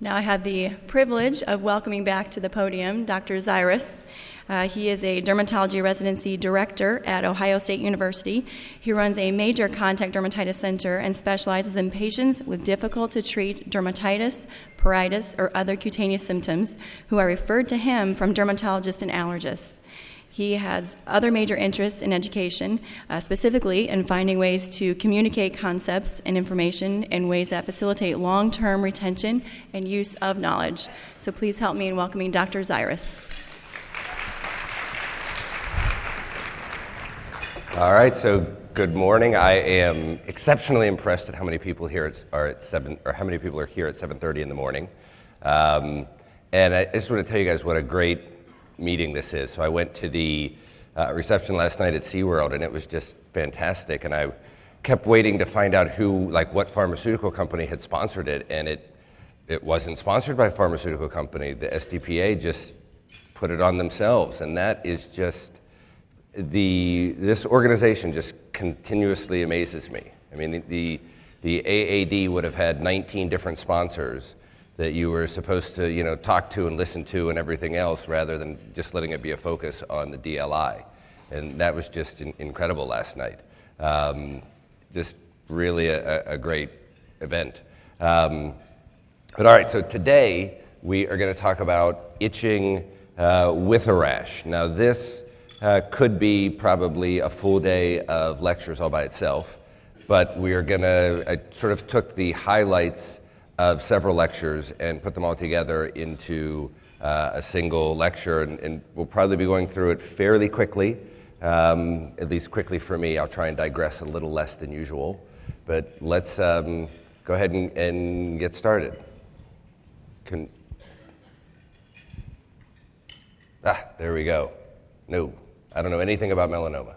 Now I have the privilege of welcoming back to the podium Dr. Zirwas. Uh, he is a dermatology residency director at Ohio State University. He runs a major contact dermatitis center and specializes in patients with difficult to treat dermatitis, pruritus, or other cutaneous symptoms who are referred to him from dermatologists and allergists. He has other major interests in education, uh, specifically in finding ways to communicate concepts and information in ways that facilitate long term retention and use of knowledge. So please help me in welcoming Dr. Zirwas. All right, so good morning. I am exceptionally impressed at how many people here are at seven, or how many people are here at 7:30 in the morning. Um, and I just want to tell you guys what a great meeting this is. So I went to the uh, reception last night at SeaWorld, and it was just fantastic. And I kept waiting to find out who, like, what pharmaceutical company had sponsored it, and it it wasn't sponsored by a pharmaceutical company. The SDPA just put it on themselves, and that is just the this organization just continuously amazes me. I mean, the, the the AAD would have had 19 different sponsors, that you were supposed to you know, talk to and listen to and everything else rather than just letting it be a focus on the DLI. And that was just in, incredible last night. Um, just really a, a, great event. Um, but all right, so today we are going to talk about itching uh, with a rash. Now, this uh, could be probably a full day of lectures all by itself, but we are going to, I sort of took the highlights of several lectures and put them all together into uh, a single lecture. And, and, we'll probably be going through it fairly quickly, um, at least quickly for me. I'll try and digress a little less than usual. But let's um, go ahead and, and, get started. Can, ah, there we go. No, I don't know anything about melanoma.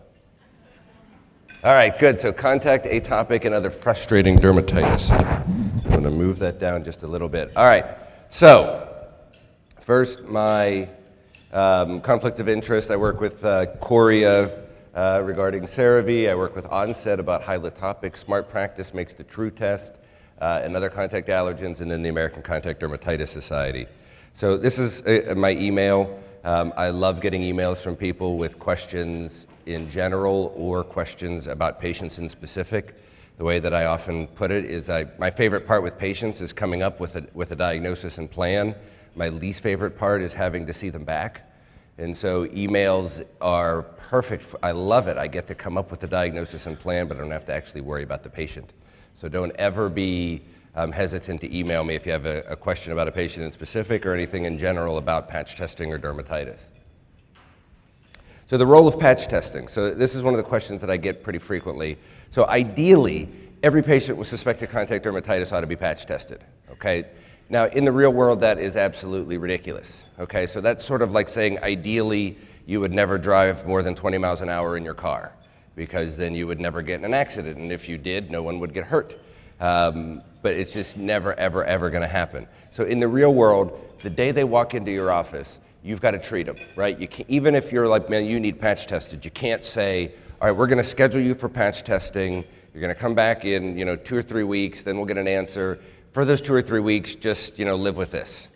All right, good. So, contact atopic and other frustrating dermatitis. I'm going to move that down just a little bit. All right, so first, my um, conflict of interest. I work with uh, Coria uh, regarding CeraVe. I work with Onset about Hylatopic. Smart Practice makes the True Test uh, and other contact allergens, and then the American Contact Dermatitis Society. So, this is uh, my email. Um, I love getting emails from people with questions in general or questions about patients in specific. The way that I often put it is I, my favorite part with patients is coming up with a, with a diagnosis and plan. My least favorite part is having to see them back. And so emails are perfect. For, I love it. I get to come up with the diagnosis and plan, but I don't have to actually worry about the patient. So don't ever be um, hesitant to email me if you have a, a question about a patient in specific or anything in general about patch testing or dermatitis. So, the role of patch testing. So, this is one of the questions that I get pretty frequently. So, ideally, every patient with suspected contact dermatitis ought to be patch tested. Okay? Now, in the real world, that is absolutely ridiculous. Okay? So, that's sort of like saying ideally you would never drive more than 20 miles an hour in your car because then you would never get in an accident. And if you did, no one would get hurt. Um, but it's just never, ever, ever going to happen. So, in the real world, the day they walk into your office, you've got to treat them, right? You can, even if you're like, man, you need patch tested, you can't say, all right, we're going to schedule you for patch testing. You're going to come back in, you know, two or three weeks. Then we'll get an answer. For those two or three weeks, just you know, live with this.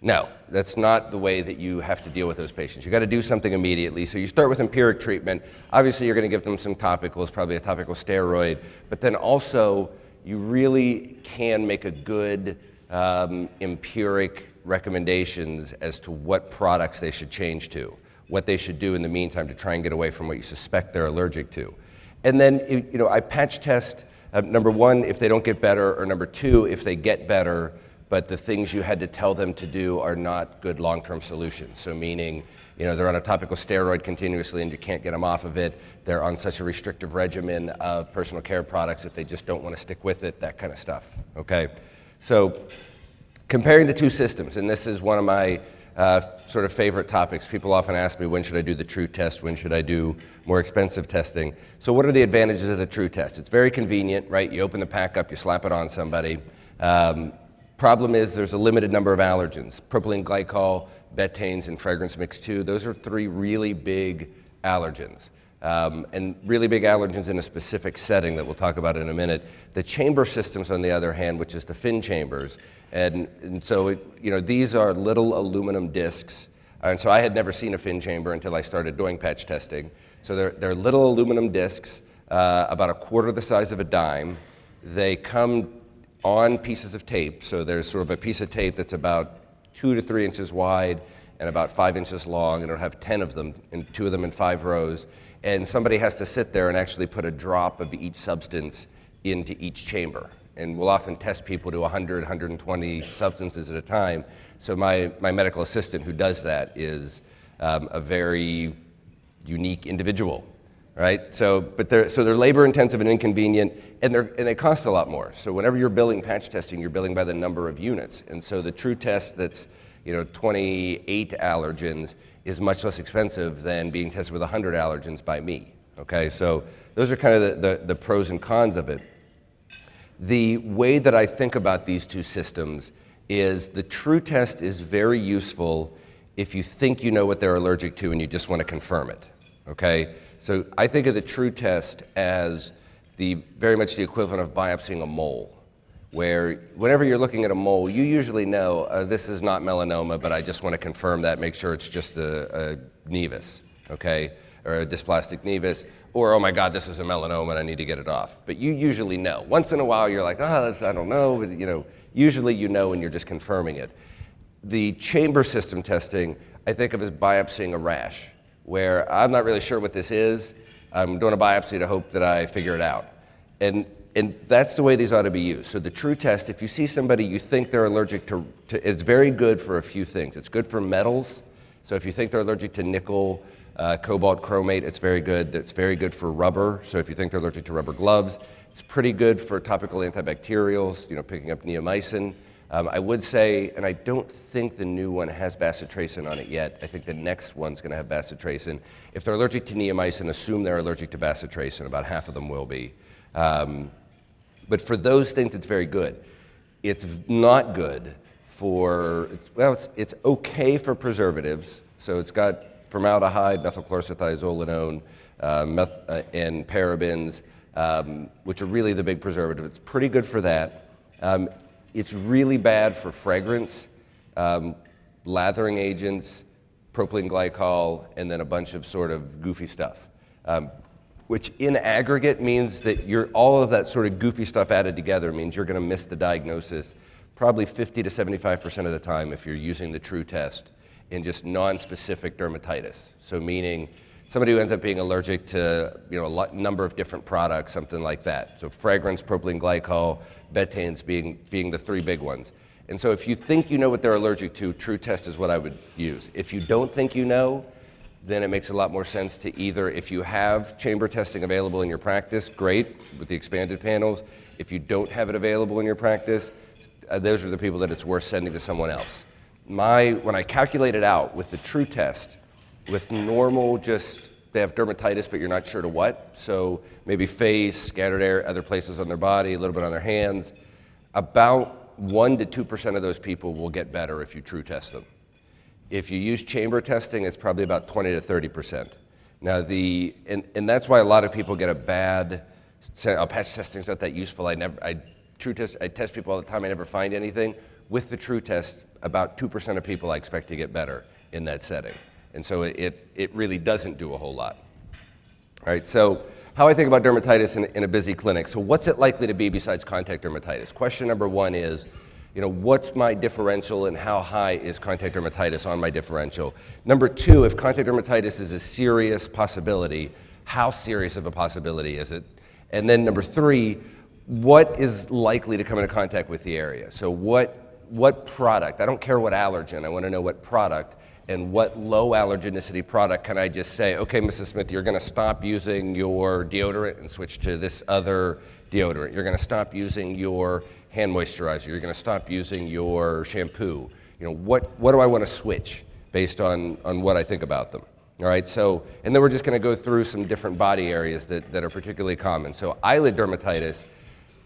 No, that's not the way that you have to deal with those patients. You got to do something immediately. So you start with empiric treatment. Obviously, you're going to give them some topicals, probably a topical steroid, but then also you really can make a good um, empiric recommendations as to what products they should change to, what they should do in the meantime to try and get away from what you suspect they're allergic to. And then, you know, I patch test uh, number one, if they don't get better, or number two, if they get better, but the things you had to tell them to do are not good long term solutions. So, meaning, you know, they're on a topical steroid continuously and you can't get them off of it. They're on such a restrictive regimen of personal care products that they just don't want to stick with it, that kind of stuff. Okay? So, comparing the two systems, and this is one of my uh, sort of favorite topics. People often ask me, when should I do the true test? When should I do more expensive testing? So, what are the advantages of the true test? It's very convenient, right? You open the pack up, you slap it on somebody. Um, problem is, there's a limited number of allergens propylene glycol, betaines, and fragrance mix 2. Those are three really big allergens. um, and really big allergens in a specific setting that we'll talk about in a minute. The chamber systems, on the other hand, which is the Finn chambers, and, and so it, you know these are little aluminum discs. And so I had never seen a Finn chamber until I started doing patch testing. So they're, they're little aluminum discs, uh, about a quarter the size of a dime. They come on pieces of tape. So there's sort of a piece of tape that's about two to three inches wide and about five inches long, and it'll have 10 of them, and two of them in five rows. And somebody has to sit there and actually put a drop of each substance into each chamber. And we'll often test people to 100, 120 substances at a time. So my, my medical assistant who does that is um, a very unique individual, right? So, but they're, so they're labor intensive and inconvenient, and, they're, and they cost a lot more. So whenever you're billing patch testing, you're billing by the number of units. And so the true test that's you know, 28 allergens is much less expensive than being tested with 100 allergens by me. Okay, so those are kind of the, the, the, pros and cons of it. The way that I think about these two systems is the true test is very useful if you think you know what they're allergic to and you just want to confirm it. Okay, so I think of the true test as the very much the equivalent of biopsying a mole where whenever you're looking at a mole, you usually know uh, this is not melanoma, but I just want to confirm that, make sure it's just a, a nevus, okay, or a dysplastic nevus, or oh my God, this is a melanoma and I need to get it off. But you usually know. Once in a while, you're like, oh, I don't know, but you know, usually you know and you're just confirming it. The chamber system testing, I think of as biopsying a rash, where I'm not really sure what this is. I'm doing a biopsy to hope that I figure it out. And and that's the way these ought to be used. So the true test, if you see somebody you think they're allergic to, to it's very good for a few things. It's good for metals. So if you think they're allergic to nickel, uh, cobalt chromate, it's very good. It's very good for rubber. So if you think they're allergic to rubber gloves, it's pretty good for topical antibacterials, you know, picking up neomycin. Um, I would say, and I don't think the new one has bacitracin on it yet. I think the next one's going to have bacitracin. If they're allergic to neomycin, assume they're allergic to bacitracin. About half of them will be. Um, but for those things, it's very good. It's not good for, well, it's, it's okay for preservatives. So it's got formaldehyde, methylchloroisothiazolinone, uh, meth, uh, and parabens, um, which are really the big preservative. It's pretty good for that. Um, it's really bad for fragrance, um, lathering agents, propylene glycol, and then a bunch of sort of goofy stuff. Um, which in aggregate means that you're, all of that sort of goofy stuff added together means you're going to miss the diagnosis probably 50 to 75% of the time if you're using the true test in just non-specific dermatitis. So meaning somebody who ends up being allergic to you know, a number of different products, something like that. So fragrance, propylene glycol, betaines being, being the three big ones. And so if you think you know what they're allergic to, true test is what I would use. If you don't think you know, then it makes a lot more sense to either, if you have chamber testing available in your practice, great with the expanded panels. If you don't have it available in your practice, uh, those are the people that it's worth sending to someone else. My, when I calculate it out with the true test, with normal just they have dermatitis, but you're not sure to what. So maybe face, scattered air, other places on their body, a little bit on their hands. About 1% to 2% of those people will get better if you true test them. If you use chamber testing, it's probably about 20 to 30 percent. Now, the, and, and that's why a lot of people get a bad, oh, patch testing is not that useful. I never, I, true test, I test people all the time, I never find anything. With the true test, about 2% of people I expect to get better in that setting. And so it, it really doesn't do a whole lot. All right, so how I think about dermatitis in, in a busy clinic. So, what's it likely to be besides contact dermatitis? Question number one is you know, what's my differential and how high is contact dermatitis on my differential? Number two, if contact dermatitis is a serious possibility, how serious of a possibility is it? And then number three, what is likely to come into contact with the area? So what, what product, I don't care what allergen, I want to know what product and what low allergenicity product can I just say, okay, Mrs. Smith, you're going to stop using your deodorant and switch to this other deodorant. You're going to stop using your hand moisturizer. You're going to stop using your shampoo. You know, what, what do I want to switch based on, on what I think about them? All right, so, and then we're just going to go through some different body areas that, that are particularly common. So, eyelid dermatitis,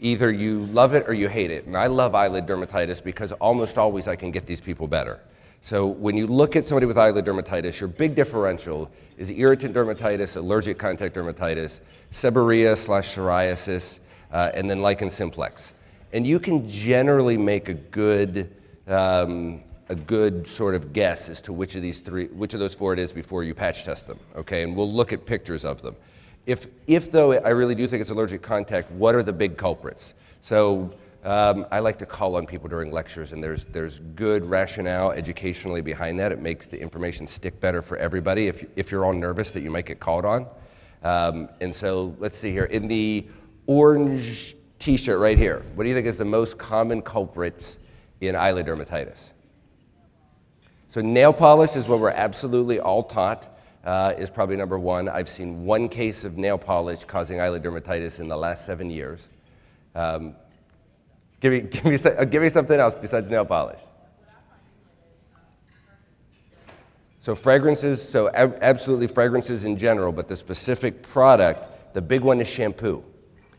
either you love it or you hate it. And I love eyelid dermatitis because almost always I can get these people better. So when you look at somebody with eyelid dermatitis, your big differential is irritant dermatitis, allergic contact dermatitis, seborrhea slash psoriasis, uh, and then lichen simplex. And you can generally make a good, um, a good sort of guess as to which of these three, which of those four it is before you patch test them. Okay, and we'll look at pictures of them. If, if though I really do think it's allergic contact, what are the big culprits? So um, I like to call on people during lectures, and there's, there's good rationale educationally behind that. It makes the information stick better for everybody if, if you're all nervous that you might get called on. Um, and so let's see here. In the orange t shirt right here, what do you think is the most common culprits in eyelid dermatitis? So, nail polish is what we're absolutely all taught. Uh, is probably number one. I've seen one case of nail polish causing eyelid dermatitis in the last seven years. Um, Give me, give, me, uh, give me something else besides nail polish. So, fragrances, so ab- absolutely fragrances in general, but the specific product, the big one is shampoo.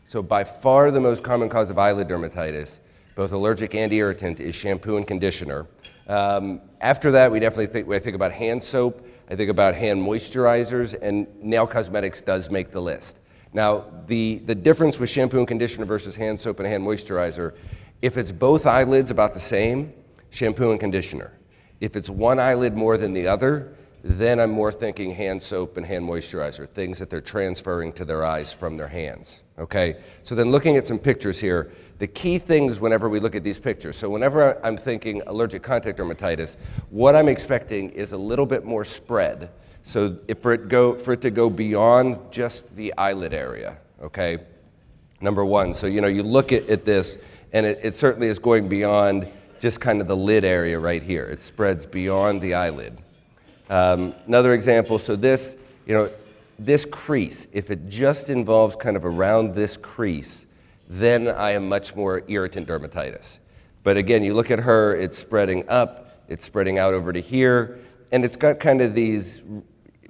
So, by far the most common cause of eyelid dermatitis, both allergic and irritant, is shampoo and conditioner. Um, after that, we definitely think, I think about hand soap, I think about hand moisturizers, and nail cosmetics does make the list. Now, the, the difference with shampoo and conditioner versus hand soap and hand moisturizer, if it's both eyelids about the same, shampoo and conditioner. If it's one eyelid more than the other, then I'm more thinking hand soap and hand moisturizer, things that they're transferring to their eyes from their hands. Okay? So then looking at some pictures here, the key things whenever we look at these pictures. So whenever I'm thinking allergic contact dermatitis, what I'm expecting is a little bit more spread so for it, go, for it to go beyond just the eyelid area, okay? Number one, so you know, you look at, at this, and it, it certainly is going beyond just kind of the lid area right here. It spreads beyond the eyelid. Um, another example, so this, you know, this crease, if it just involves kind of around this crease, then I am much more irritant dermatitis. But again, you look at her, it's spreading up, it's spreading out over to here, and it's got kind of these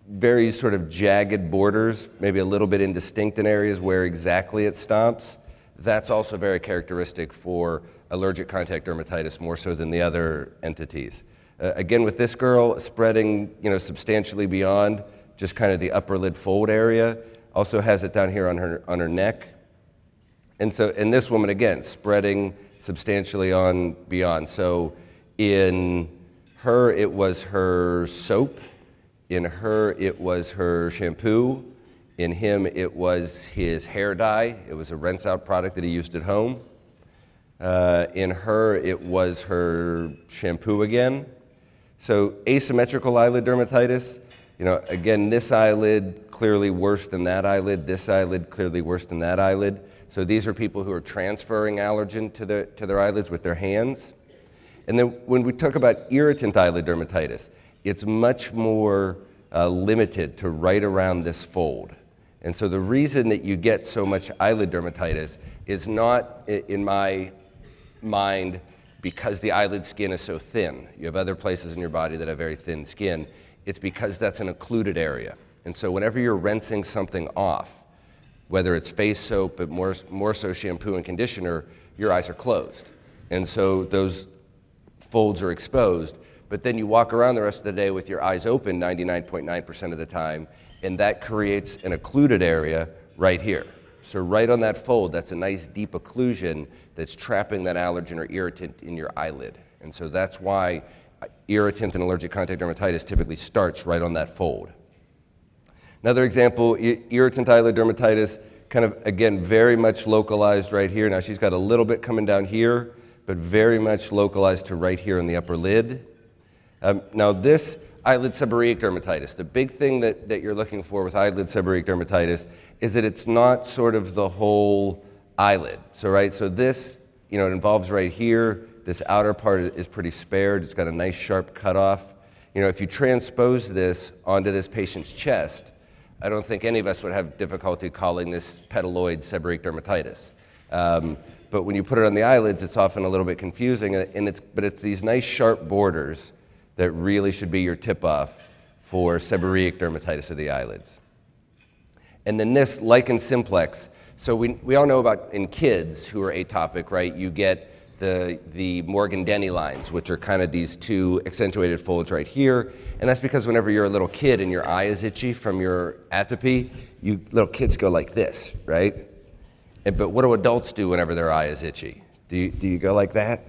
very sort of jagged borders, maybe a little bit indistinct in areas where exactly it stops. That's also very characteristic for allergic contact dermatitis more so than the other entities. Uh, again, with this girl, spreading you know, substantially beyond just kind of the upper lid fold area, also has it down here on her, on her neck. And so, in this woman, again, spreading substantially on beyond. So, in her, it was her soap in her, it was her shampoo. In him, it was his hair dye. It was a rinse out product that he used at home. Uh, in her, it was her shampoo again. So, asymmetrical eyelid dermatitis, you know, again, this eyelid clearly worse than that eyelid, this eyelid clearly worse than that eyelid. So, these are people who are transferring allergen to their, to their eyelids with their hands. And then, when we talk about irritant eyelid dermatitis, it's much more uh, limited to right around this fold. And so the reason that you get so much eyelid dermatitis is not, in my mind, because the eyelid skin is so thin. You have other places in your body that have very thin skin. It's because that's an occluded area. And so whenever you're rinsing something off, whether it's face soap, but more, more so shampoo and conditioner, your eyes are closed. And so those folds are exposed but then you walk around the rest of the day with your eyes open 99.9% of the time, and that creates an occluded area right here. So, right on that fold, that's a nice deep occlusion that's trapping that allergen or irritant in your eyelid. And so that's why irritant and allergic contact dermatitis typically starts right on that fold. Another example irritant eyelid dermatitis, kind of again, very much localized right here. Now she's got a little bit coming down here, but very much localized to right here in the upper lid. Um, now, this eyelid seborrheic dermatitis, the big thing that, that you're looking for with eyelid seborrheic dermatitis is that it's not sort of the whole eyelid. So, right, so this, you know, it involves right here. This outer part is pretty spared. It's got a nice sharp cutoff. You know, if you transpose this onto this patient's chest, I don't think any of us would have difficulty calling this petaloid seborrheic dermatitis. Um, but when you put it on the eyelids, it's often a little bit confusing. And it's, but it's these nice sharp borders that really should be your tip off for seborrheic dermatitis of the eyelids. And then this lichen simplex. So we, we all know about in kids who are atopic, right? You get the, the Morgan Dennie lines, which are kind of these two accentuated folds right here. And that's because whenever you're a little kid and your eye is itchy from your atopy, you little kids go like this, right? And, but what do adults do whenever their eye is itchy? Do you, do you go like that?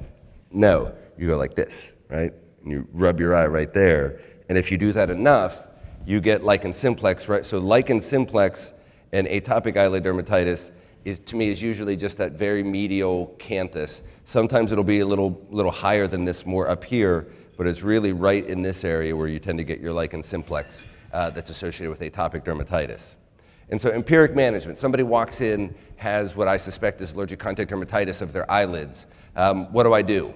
No, you go like this, right? And you rub your eye right there. And if you do that enough, you get lichen simplex, right? So lichen simplex and atopic eyelid dermatitis is, to me, is usually just that very medial canthus. Sometimes it'll be a little, little higher than this, more up here, but it's really right in this area where you tend to get your lichen simplex uh, that's associated with atopic dermatitis. And so, empiric management somebody walks in, has what I suspect is allergic contact dermatitis of their eyelids. Um, what do I do?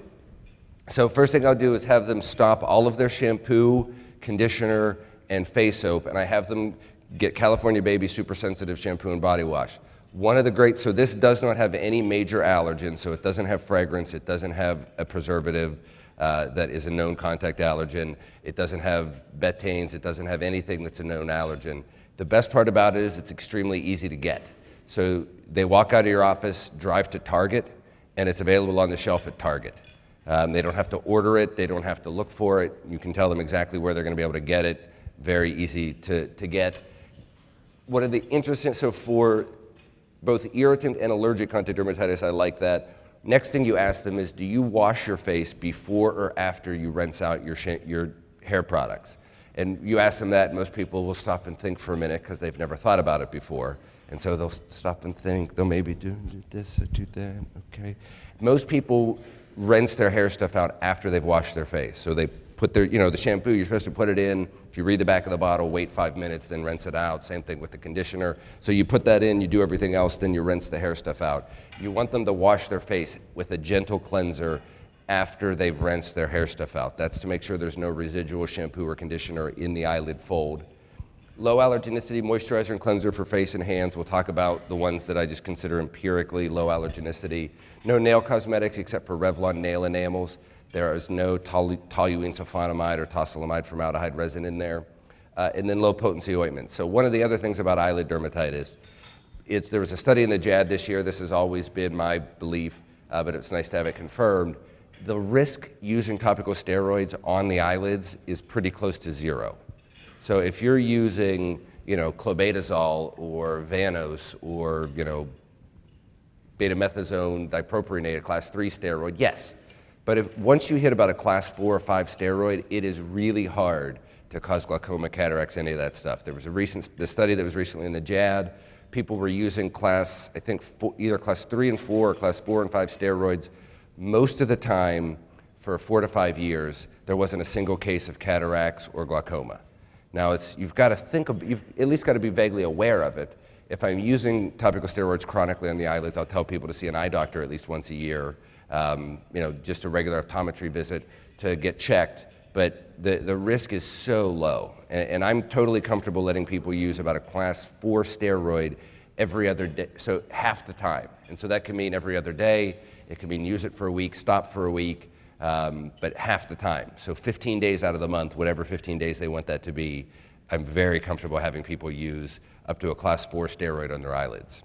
So, first thing I'll do is have them stop all of their shampoo, conditioner, and face soap, and I have them get California Baby Super Sensitive Shampoo and Body Wash. One of the great, so this does not have any major allergens, so it doesn't have fragrance, it doesn't have a preservative uh, that is a known contact allergen, it doesn't have betaines, it doesn't have anything that's a known allergen. The best part about it is it's extremely easy to get. So they walk out of your office, drive to Target, and it's available on the shelf at Target. Um, they don't have to order it, they don't have to look for it. You can tell them exactly where they're going to be able to get it. Very easy to, to get. One of the interesting, so for both irritant and allergic dermatitis, I like that. Next thing you ask them is, do you wash your face before or after you rinse out your, your hair products? And you ask them that, most people will stop and think for a minute because they've never thought about it before. And so they'll stop and think, they'll maybe do, do this or do that, okay. Most people rinse their hair stuff out after they've washed their face. So they put their, you know, the shampoo, you're supposed to put it in. If you read the back of the bottle, wait five minutes, then rinse it out. Same thing with the conditioner. So you put that in, you do everything else, then you rinse the hair stuff out. You want them to wash their face with a gentle cleanser after they've rinsed their hair stuff out. That's to make sure there's no residual shampoo or conditioner in the eyelid fold. Low allergenicity moisturizer and cleanser for face and hands. We'll talk about the ones that I just consider empirically low allergenicity. No nail cosmetics except for Revlon nail enamels. There is no toluene or tosylamide formaldehyde resin in there. Uh, and then low potency ointments. So, one of the other things about eyelid dermatitis, it's, there was a study in the JAD this year. This has always been my belief, uh, but it's nice to have it confirmed. The risk using topical steroids on the eyelids is pretty close to zero. So, if you're using, you know, clobetasol or Vanos or, you know, betamethasone dipropionate, class 3 steroid, yes, but if, once you hit about a class four or five steroid, it is really hard to cause glaucoma, cataracts, any of that stuff. There was a recent the study that was recently in the JAD. People were using class, I think, four, either class three and four or class four and five steroids. Most of the time, for four to five years, there wasn't a single case of cataracts or glaucoma. Now, it's, you've got to think, of, you've at least got to be vaguely aware of it. If I'm using topical steroids chronically on the eyelids, I'll tell people to see an eye doctor at least once a year um, you know, just a regular optometry visit to get checked. But the, the risk is so low. And, and I'm totally comfortable letting people use about a class four steroid every other day, so half the time. And so that can mean every other day. It can mean use it for a week, stop for a week, um, but half the time. So 15 days out of the month, whatever 15 days they want that to be, I'm very comfortable having people use up to a class four steroid on their eyelids.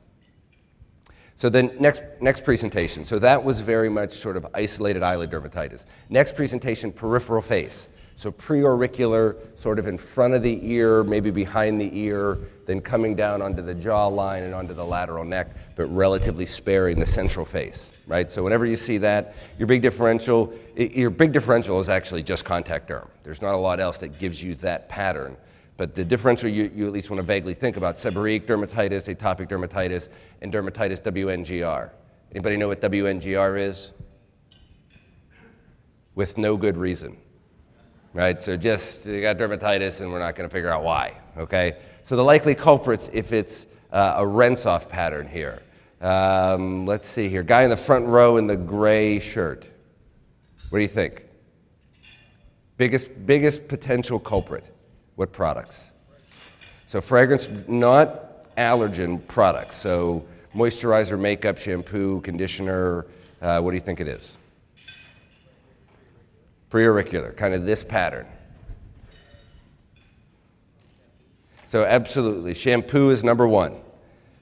So then next, next presentation. So that was very much sort of isolated eyelid dermatitis. Next presentation, peripheral face. So preauricular, sort of in front of the ear, maybe behind the ear, then coming down onto the jawline and onto the lateral neck, but relatively sparing the central face, right? So whenever you see that, your big differential, your big differential is actually just contact derm. There's not a lot else that gives you that pattern. But the differential you, you at least want to vaguely think about, seborrheic dermatitis, atopic dermatitis, and dermatitis WNGR. Anybody know what WNGR is? With no good reason. Right? So just you got dermatitis and we're not going to figure out why. Okay? So the likely culprits, if it's uh, a rinse-off pattern here. Um, let's see here. Guy in the front row in the gray shirt. What do you think? Biggest, biggest potential culprit. What products? So, fragrance, not allergen products. So, moisturizer, makeup, shampoo, conditioner. Uh, what do you think it is? Preauricular, kind of this pattern. So, absolutely. Shampoo is number one.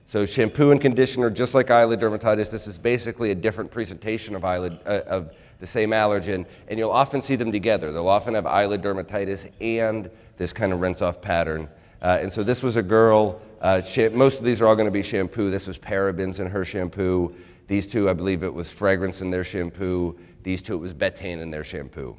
So shampoo and conditioner, just like eyelid dermatitis, this is basically a different presentation of eyelid uh, of the same allergen, and you'll often see them together. They'll often have eyelid dermatitis and this kind of rinse-off pattern. Uh, and so this was a girl. Uh, most of these are all going to be shampoo. This was parabens in her shampoo. These two, I believe it was fragrance in their shampoo. These two, it was betaine in their shampoo.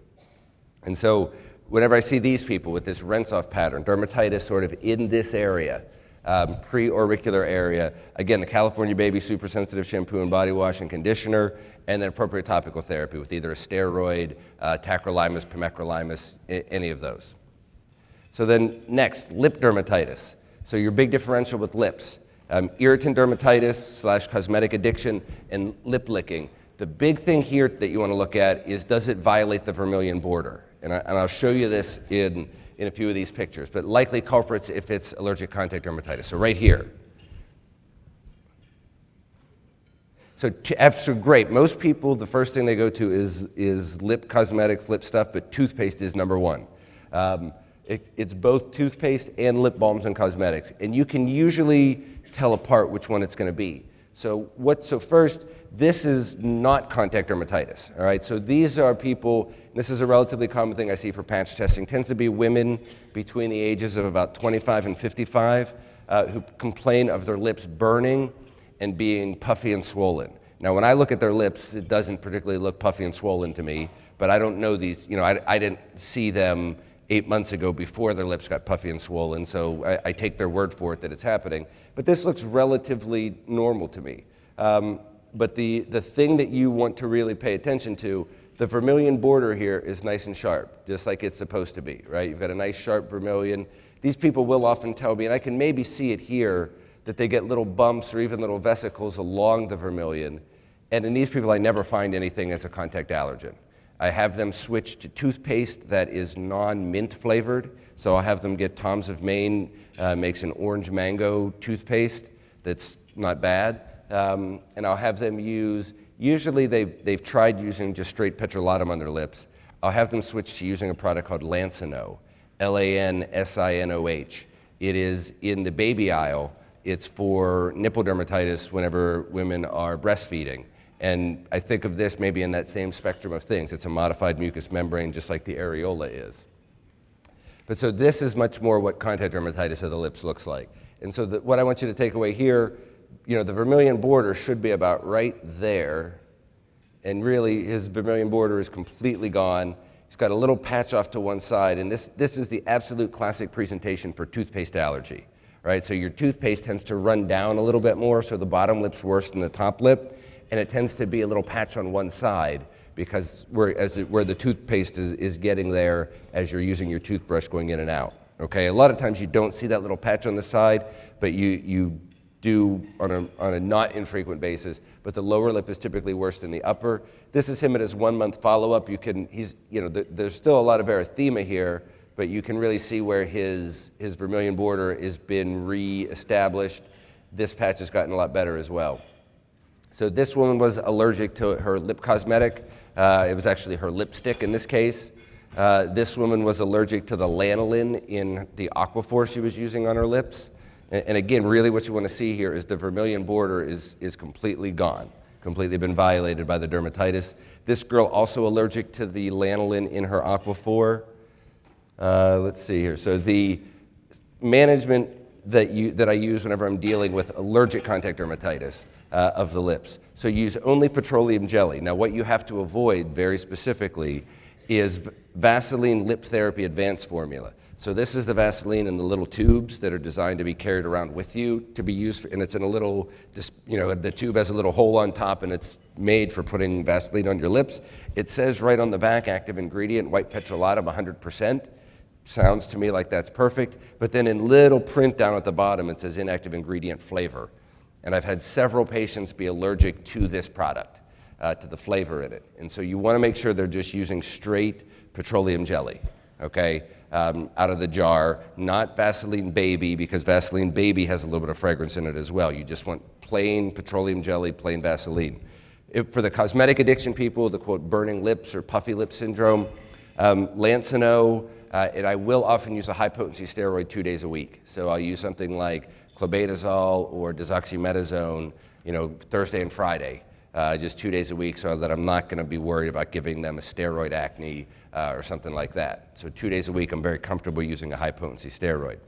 And so whenever I see these people with this rinse-off pattern, dermatitis sort of in this area, um, pre-auricular area. Again, the California Baby Super Sensitive Shampoo and Body Wash and Conditioner, and then appropriate topical therapy with either a steroid, uh, tacrolimus, pimecrolimus, any of those. So then next, lip dermatitis. So your big differential with lips. Um, irritant dermatitis slash cosmetic addiction and lip licking. The big thing here that you want to look at is does it violate the vermilion border? And, I, and I'll show you this in in a few of these pictures, but likely culprits if it's allergic contact dermatitis. So right here. So, absolutely great. Most people, the first thing they go to is, is lip cosmetics, lip stuff, but toothpaste is number one. Um, it, it's both toothpaste and lip balms and cosmetics, and you can usually tell apart which one it's going to be. So, what, so first, this is not contact dermatitis, all right? So these are people, this is a relatively common thing I see for patch testing, tends to be women between the ages of about 25 and 55 uh, who complain of their lips burning and being puffy and swollen. Now, when I look at their lips, it doesn't particularly look puffy and swollen to me, but I don't know these, you know, I, I didn't see them eight months ago before their lips got puffy and swollen, so I, I, take their word for it that it's happening. But this looks relatively normal to me. Um, but the, the thing that you want to really pay attention to, the vermilion border here is nice and sharp, just like it's supposed to be, right? You've got a nice sharp vermilion. These people will often tell me, and I can maybe see it here, that they get little bumps or even little vesicles along the vermilion. And in these people, I never find anything as a contact allergen. I have them switch to toothpaste that is non mint flavored. So I'll have them get Tom's of Maine, uh, makes an orange mango toothpaste that's not bad um, and I'll have them use, usually they've, they've tried using just straight petrolatum on their lips. I'll have them switch to using a product called Lansinoh, L A N S I N O H. It is in the baby aisle. It's for nipple dermatitis whenever women are breastfeeding. And I think of this maybe in that same spectrum of things. It's a modified mucous membrane, just like the areola is. But so this is much more what contact dermatitis of the lips looks like. And so the, what I want you to take away here you know, the vermilion border should be about right there. And really, his vermilion border is completely gone. He's got a little patch off to one side. And this, this is the absolute classic presentation for toothpaste allergy, right? So your toothpaste tends to run down a little bit more, so the bottom lip's worse than the top lip. And it tends to be a little patch on one side because where, as it, where the toothpaste is, is getting there as you're using your toothbrush going in and out. Okay, a lot of times you don't see that little patch on the side, but you, you do on a, on a not infrequent basis, but the lower lip is typically worse than the upper. This is him at his one month follow up. You can, he's, you know, the, there's still a lot of erythema here, but you can really see where his, his vermilion border has been re-established. This patch has gotten a lot better as well. So this woman was allergic to her lip cosmetic. Uh, it was actually her lipstick in this case. Uh, this woman was allergic to the lanolin in the Aquaphor she was using on her lips. And again, really what you want to see here is the vermilion border is, is completely gone, completely been violated by the dermatitis. This girl also allergic to the lanolin in her Aquaphor. Uh, let's see here. So the management that, you, that I use whenever I'm dealing with allergic contact dermatitis uh, of the lips. So use only petroleum jelly. Now what you have to avoid very specifically is Vaseline Lip Therapy Advanced Formula. So this is the Vaseline in the little tubes that are designed to be carried around with you to be used, for, and it's in a little, you know, the tube has a little hole on top and it's made for putting Vaseline on your lips. It says right on the back, active ingredient, white petrolatum, 100%. Sounds to me like that's perfect. But then in little print down at the bottom, it says inactive ingredient flavor. And I've had several patients be allergic to this product, uh, to the flavor in it. And so you want to make sure they're just using straight petroleum jelly, okay? um, out of the jar, not Vaseline Baby, because Vaseline Baby has a little bit of fragrance in it as well. You just want plain petroleum jelly, plain Vaseline. If, for the cosmetic addiction people, the quote burning lips or puffy lip syndrome, um, uh, and I will often use a high potency steroid two days a week. So I'll use something like clobetasol or desoximetasone, you know, Thursday and Friday, uh, just two days a week, so that I'm not going to be worried about giving them a steroid acne uh, or something like that. So two days a week, I'm very comfortable using a high potency steroid.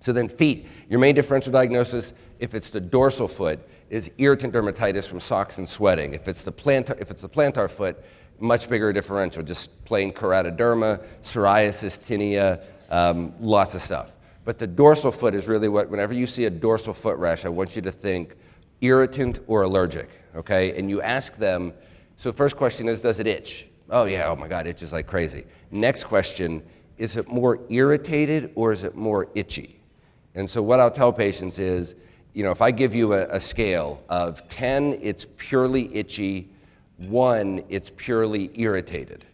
So then feet, your main differential diagnosis, if it's the dorsal foot, is irritant dermatitis from socks and sweating. If it's the plantar, if it's the plantar foot, much bigger differential, just plain keratoderma, psoriasis, tinea, um, lots of stuff. But the dorsal foot is really what, whenever you see a dorsal foot rash, I want you to think irritant or allergic, okay? And you ask them, so first question is, does it itch? Oh yeah, oh my God, itches like crazy. Next question, is it more irritated or is it more itchy? And so what I'll tell patients is, you know, if I give you a, a scale of 10, it's purely itchy, one, it's purely irritated.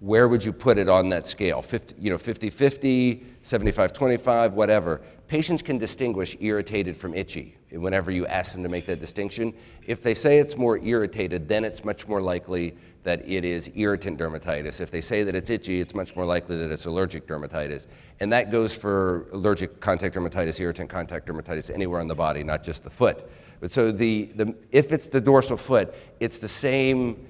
Where would you put it on that scale? 50, you know, 50 50, 75 25, whatever. Patients can distinguish irritated from itchy whenever you ask them to make that distinction. If they say it's more irritated, then it's much more likely that it is irritant dermatitis. If they say that it's itchy, it's much more likely that it's allergic dermatitis. And that goes for allergic contact dermatitis, irritant contact dermatitis anywhere on the body, not just the foot. But so the, the, if it's the dorsal foot, it's the same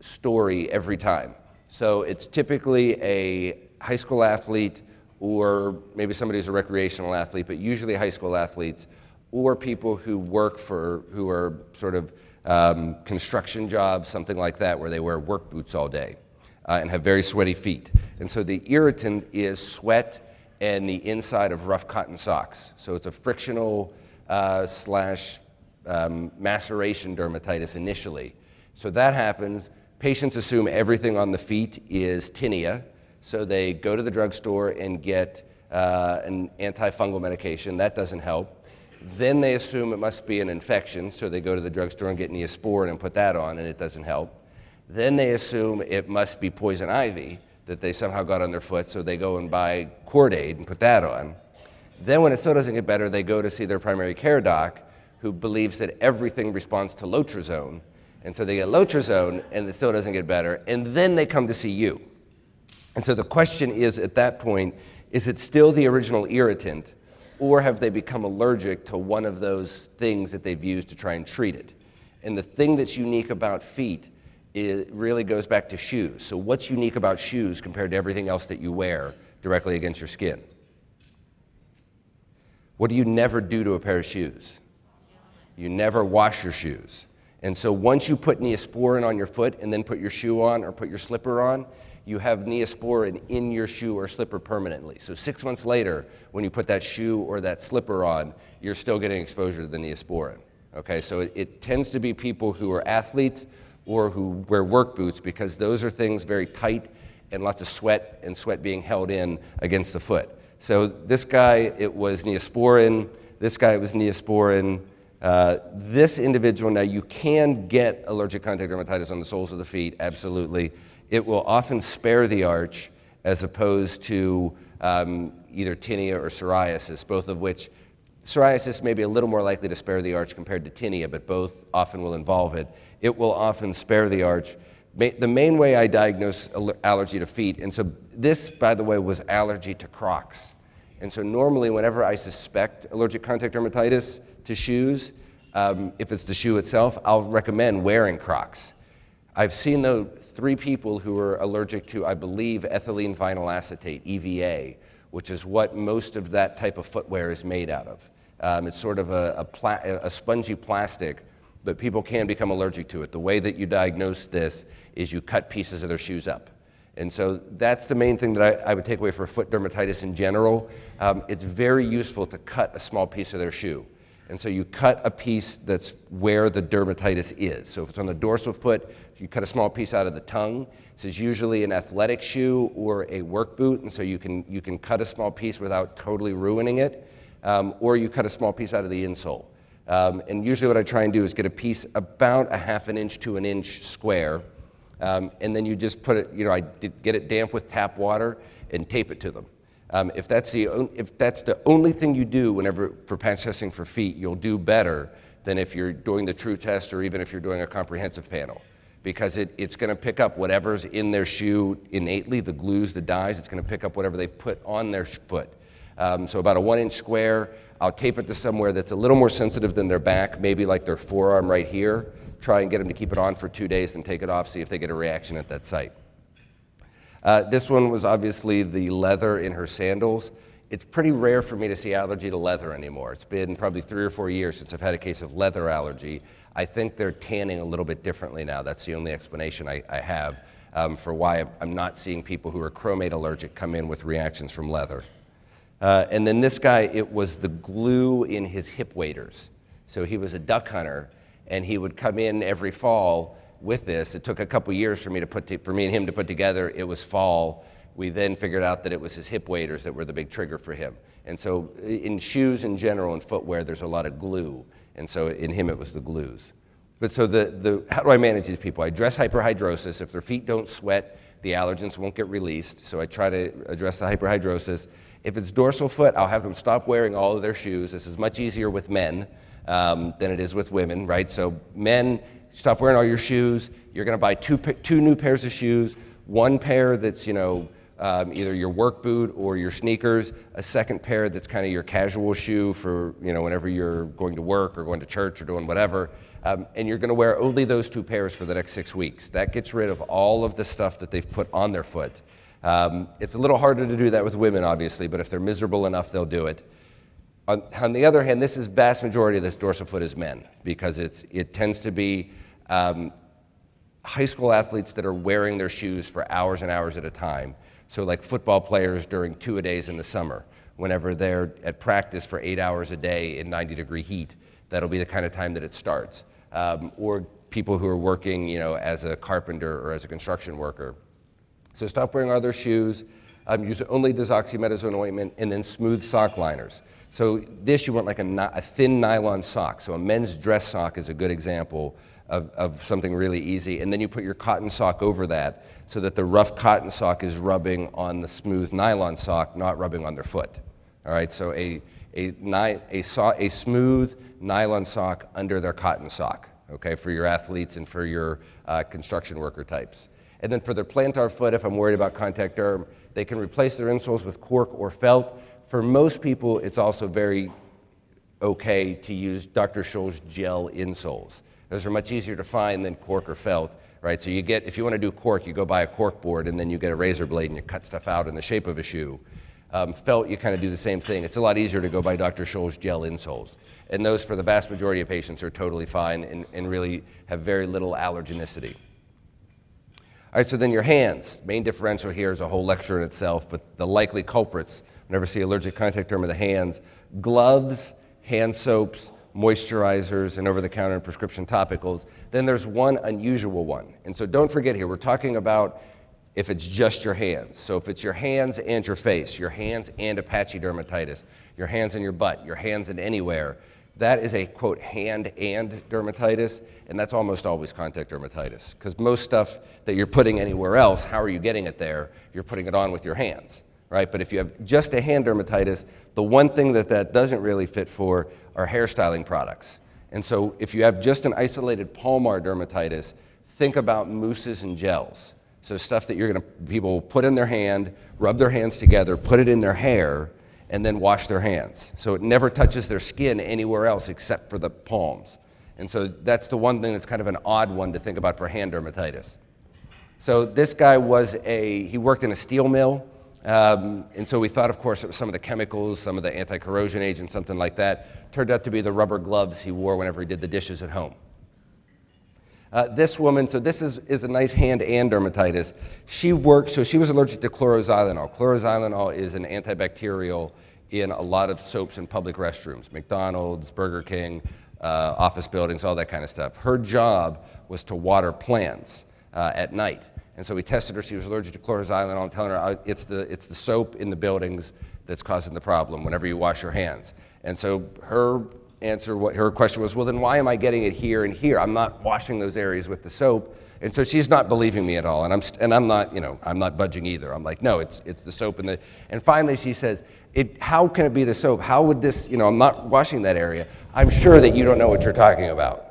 story every time. So it's typically a high school athlete or maybe somebody who's a recreational athlete, but usually high school athletes or people who work for, who are sort of um, construction jobs, something like that, where they wear work boots all day uh, and have very sweaty feet. And so the irritant is sweat and the inside of rough cotton socks. So it's a frictional uh, slash um, maceration dermatitis initially. So that happens. Patients assume everything on the feet is tinea, so they go to the drugstore and get uh, an antifungal medication. That doesn't help. Then they assume it must be an infection, so they go to the drugstore and get neosporin and put that on, and it doesn't help. Then they assume it must be poison ivy that they somehow got on their foot, so they go and buy Cortaid and put that on. Then, when it still doesn't get better, they go to see their primary care doc, who believes that everything responds to Lotrisone. And so they get Lotrisone, and it still doesn't get better. And then they come to see you. And so the question is at that point is it still the original irritant, or have they become allergic to one of those things that they've used to try and treat it? And the thing that's unique about feet it really goes back to shoes. So, what's unique about shoes compared to everything else that you wear directly against your skin? What do you never do to a pair of shoes? You never wash your shoes. And so, once you put neosporin on your foot and then put your shoe on or put your slipper on, you have neosporin in your shoe or slipper permanently. So, six months later, when you put that shoe or that slipper on, you're still getting exposure to the neosporin. Okay, so it, it tends to be people who are athletes or who wear work boots because those are things very tight and lots of sweat and sweat being held in against the foot. So this guy, it was neosporin. This guy, it was neosporin. Uh, this individual, now you can get allergic contact dermatitis on the soles of the feet, absolutely. It will often spare the arch as opposed to um, either tinea or psoriasis, both of which psoriasis may be a little more likely to spare the arch compared to tinea, but both often will involve it it will often spare the arch. The main way I diagnose allergy to feet, and so this, by the way, was allergy to Crocs. And so normally, whenever I suspect allergic contact dermatitis to shoes, um, if it's the shoe itself, I'll recommend wearing Crocs. I've seen though three people who are allergic to, I believe, ethylene vinyl acetate (EVA), which is what most of that type of footwear is made out of. Um, it's sort of a, a, pla- a spongy plastic but people can become allergic to it. The way that you diagnose this is you cut pieces of their shoes up. And so that's the main thing that I, I would take away for foot dermatitis in general. Um, it's very useful to cut a small piece of their shoe. And so you cut a piece that's where the dermatitis is. So if it's on the dorsal foot, you cut a small piece out of the tongue. This is usually an athletic shoe or a work boot, and so you can, you can cut a small piece without totally ruining it. Um, or you cut a small piece out of the insole. Um, and usually what I try and do is get a piece about a half an inch to an inch square. Um, and then you just put it, you know, I get it damp with tap water and tape it to them. Um, if, that's the, if that's the only thing you do whenever for patch testing for feet, you'll do better than if you're doing the true test or even if you're doing a comprehensive panel. Because it, it's going to pick up whatever's in their shoe innately, the glues, the dyes, it's going to pick up whatever they've put on their foot. Um, so about a one inch square, I'll tape it to somewhere that's a little more sensitive than their back, maybe like their forearm right here. Try and get them to keep it on for two days and take it off, see if they get a reaction at that site. Uh, this one was obviously the leather in her sandals. It's pretty rare for me to see allergy to leather anymore. It's been probably three or four years since I've had a case of leather allergy. I think they're tanning a little bit differently now. That's the only explanation I, I have um, for why I'm not seeing people who are chromate allergic come in with reactions from leather. Uh, and then this guy, it was the glue in his hip waders. So he was a duck hunter, and he would come in every fall with this. It took a couple years for me to put to, for me and him to put together. It was fall. We then figured out that it was his hip waders that were the big trigger for him. And so in shoes in general and footwear, there's a lot of glue. And so in him, it was the glues. But so the, the how do I manage these people? I address hyperhidrosis. If their feet don't sweat, the allergens won't get released. So I try to address the hyperhidrosis. If it's dorsal foot, I'll have them stop wearing all of their shoes. This is much easier with men um, than it is with women, right? So men, stop wearing all your shoes. You're going to buy two, two new pairs of shoes, one pair that's, you know, um, either your work boot or your sneakers, a second pair that's kind of your casual shoe for, you know, whenever you're going to work or going to church or doing whatever. Um, and you're going to wear only those two pairs for the next six weeks. That gets rid of all of the stuff that they've put on their foot. Um, it's a little harder to do that with women, obviously, but if they're miserable enough, they'll do it. On, on, the other hand, this is vast majority of this dorsal foot is men because it's, it tends to be um, high school athletes that are wearing their shoes for hours and hours at a time. So, like football players during two a days in the summer, whenever they're at practice for eight hours a day in 90 degree heat, that'll be the kind of time that it starts. Um, or people who are working, you know, as a carpenter or as a construction worker. So, stop wearing other shoes. Um, use only desoximetasone ointment and then smooth sock liners. So this you want like a, a, thin nylon sock. So a men's dress sock is a good example of, of something really easy. And then you put your cotton sock over that so that the rough cotton sock is rubbing on the smooth nylon sock, not rubbing on their foot. All right, so a, a, a, so, a smooth nylon sock under their cotton sock, okay, for your athletes and for your uh, construction worker types. And then for their plantar foot, if I'm worried about contact derm, they can replace their insoles with cork or felt for most people, it's also very okay to use Dr. Scholl's gel insoles. Those are much easier to find than cork or felt, right? So you get, if you want to do cork, you go buy a cork board and then you get a razor blade and you cut stuff out in the shape of a shoe. Um, felt, you kind of do the same thing. It's a lot easier to go buy Dr. Scholl's gel insoles. And those, for the vast majority of patients, are totally fine and, and really have very little allergenicity. All right, so then your hands. Main differential here is a whole lecture in itself, but the likely culprits Whenever see allergic contact derm of the hands, gloves, hand soaps, moisturizers, and over the counter and prescription topicals. Then there's one unusual one. And so don't forget here, we're talking about if it's just your hands. So if it's your hands and your face, your hands and a patchy dermatitis, your hands and your butt, your hands and anywhere, that is a quote hand and dermatitis, and that's almost always contact dermatitis. Because most stuff that you're putting anywhere else, how are you getting it there? You're putting it on with your hands right? But if you have just a hand dermatitis, the one thing that that doesn't really fit for are hairstyling products. And so if you have just an isolated palmar dermatitis, think about mousses and gels. So stuff that you're going to people put in their hand, rub their hands together, put it in their hair, and then wash their hands. So it never touches their skin anywhere else except for the palms. And so that's the one thing that's kind of an odd one to think about for hand dermatitis. So this guy was a he worked in a steel mill. Um, and so we thought, of course, it was some of the chemicals, some of the anti corrosion agents, something like that. Turned out to be the rubber gloves he wore whenever he did the dishes at home. Uh, this woman, so this is, is a nice hand and dermatitis. She worked, so she was allergic to chloroxylenol. Chloroxylenol is an antibacterial in a lot of soaps in public restrooms McDonald's, Burger King, uh, office buildings, all that kind of stuff. Her job was to water plants uh, at night. And so we tested her. She was allergic to chloroxylenol. I'm telling her it's the, it's the soap in the buildings that's causing the problem whenever you wash your hands. And so her answer, what her question was, well, then why am I getting it here and here? I'm not washing those areas with the soap. And so she's not believing me at all. And I'm, and I'm not, you know, I'm not budging either. I'm like, no, it's, it's the soap and the, and finally she says, it, how can it be the soap? How would this, you know, I'm not washing that area. I'm sure that you don't know what you're talking about.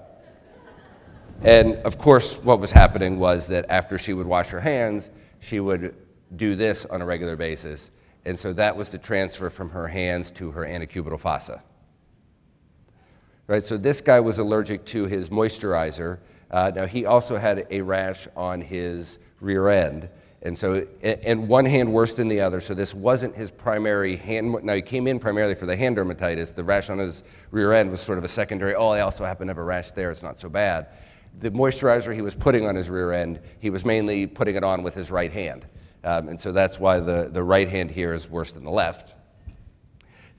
And of course, what was happening was that after she would wash her hands, she would do this on a regular basis. And so that was the transfer from her hands to her antecubital fossa. right? So this guy was allergic to his moisturizer. Uh, now he also had a rash on his rear end. And so, and one hand worse than the other. So this wasn't his primary hand. Now he came in primarily for the hand dermatitis. The rash on his rear end was sort of a secondary. Oh, I also happen to have a rash there. It's not so bad. The moisturizer he was putting on his rear end, he was mainly putting it on with his right hand. Um, and so that's why the, the right hand here is worse than the left.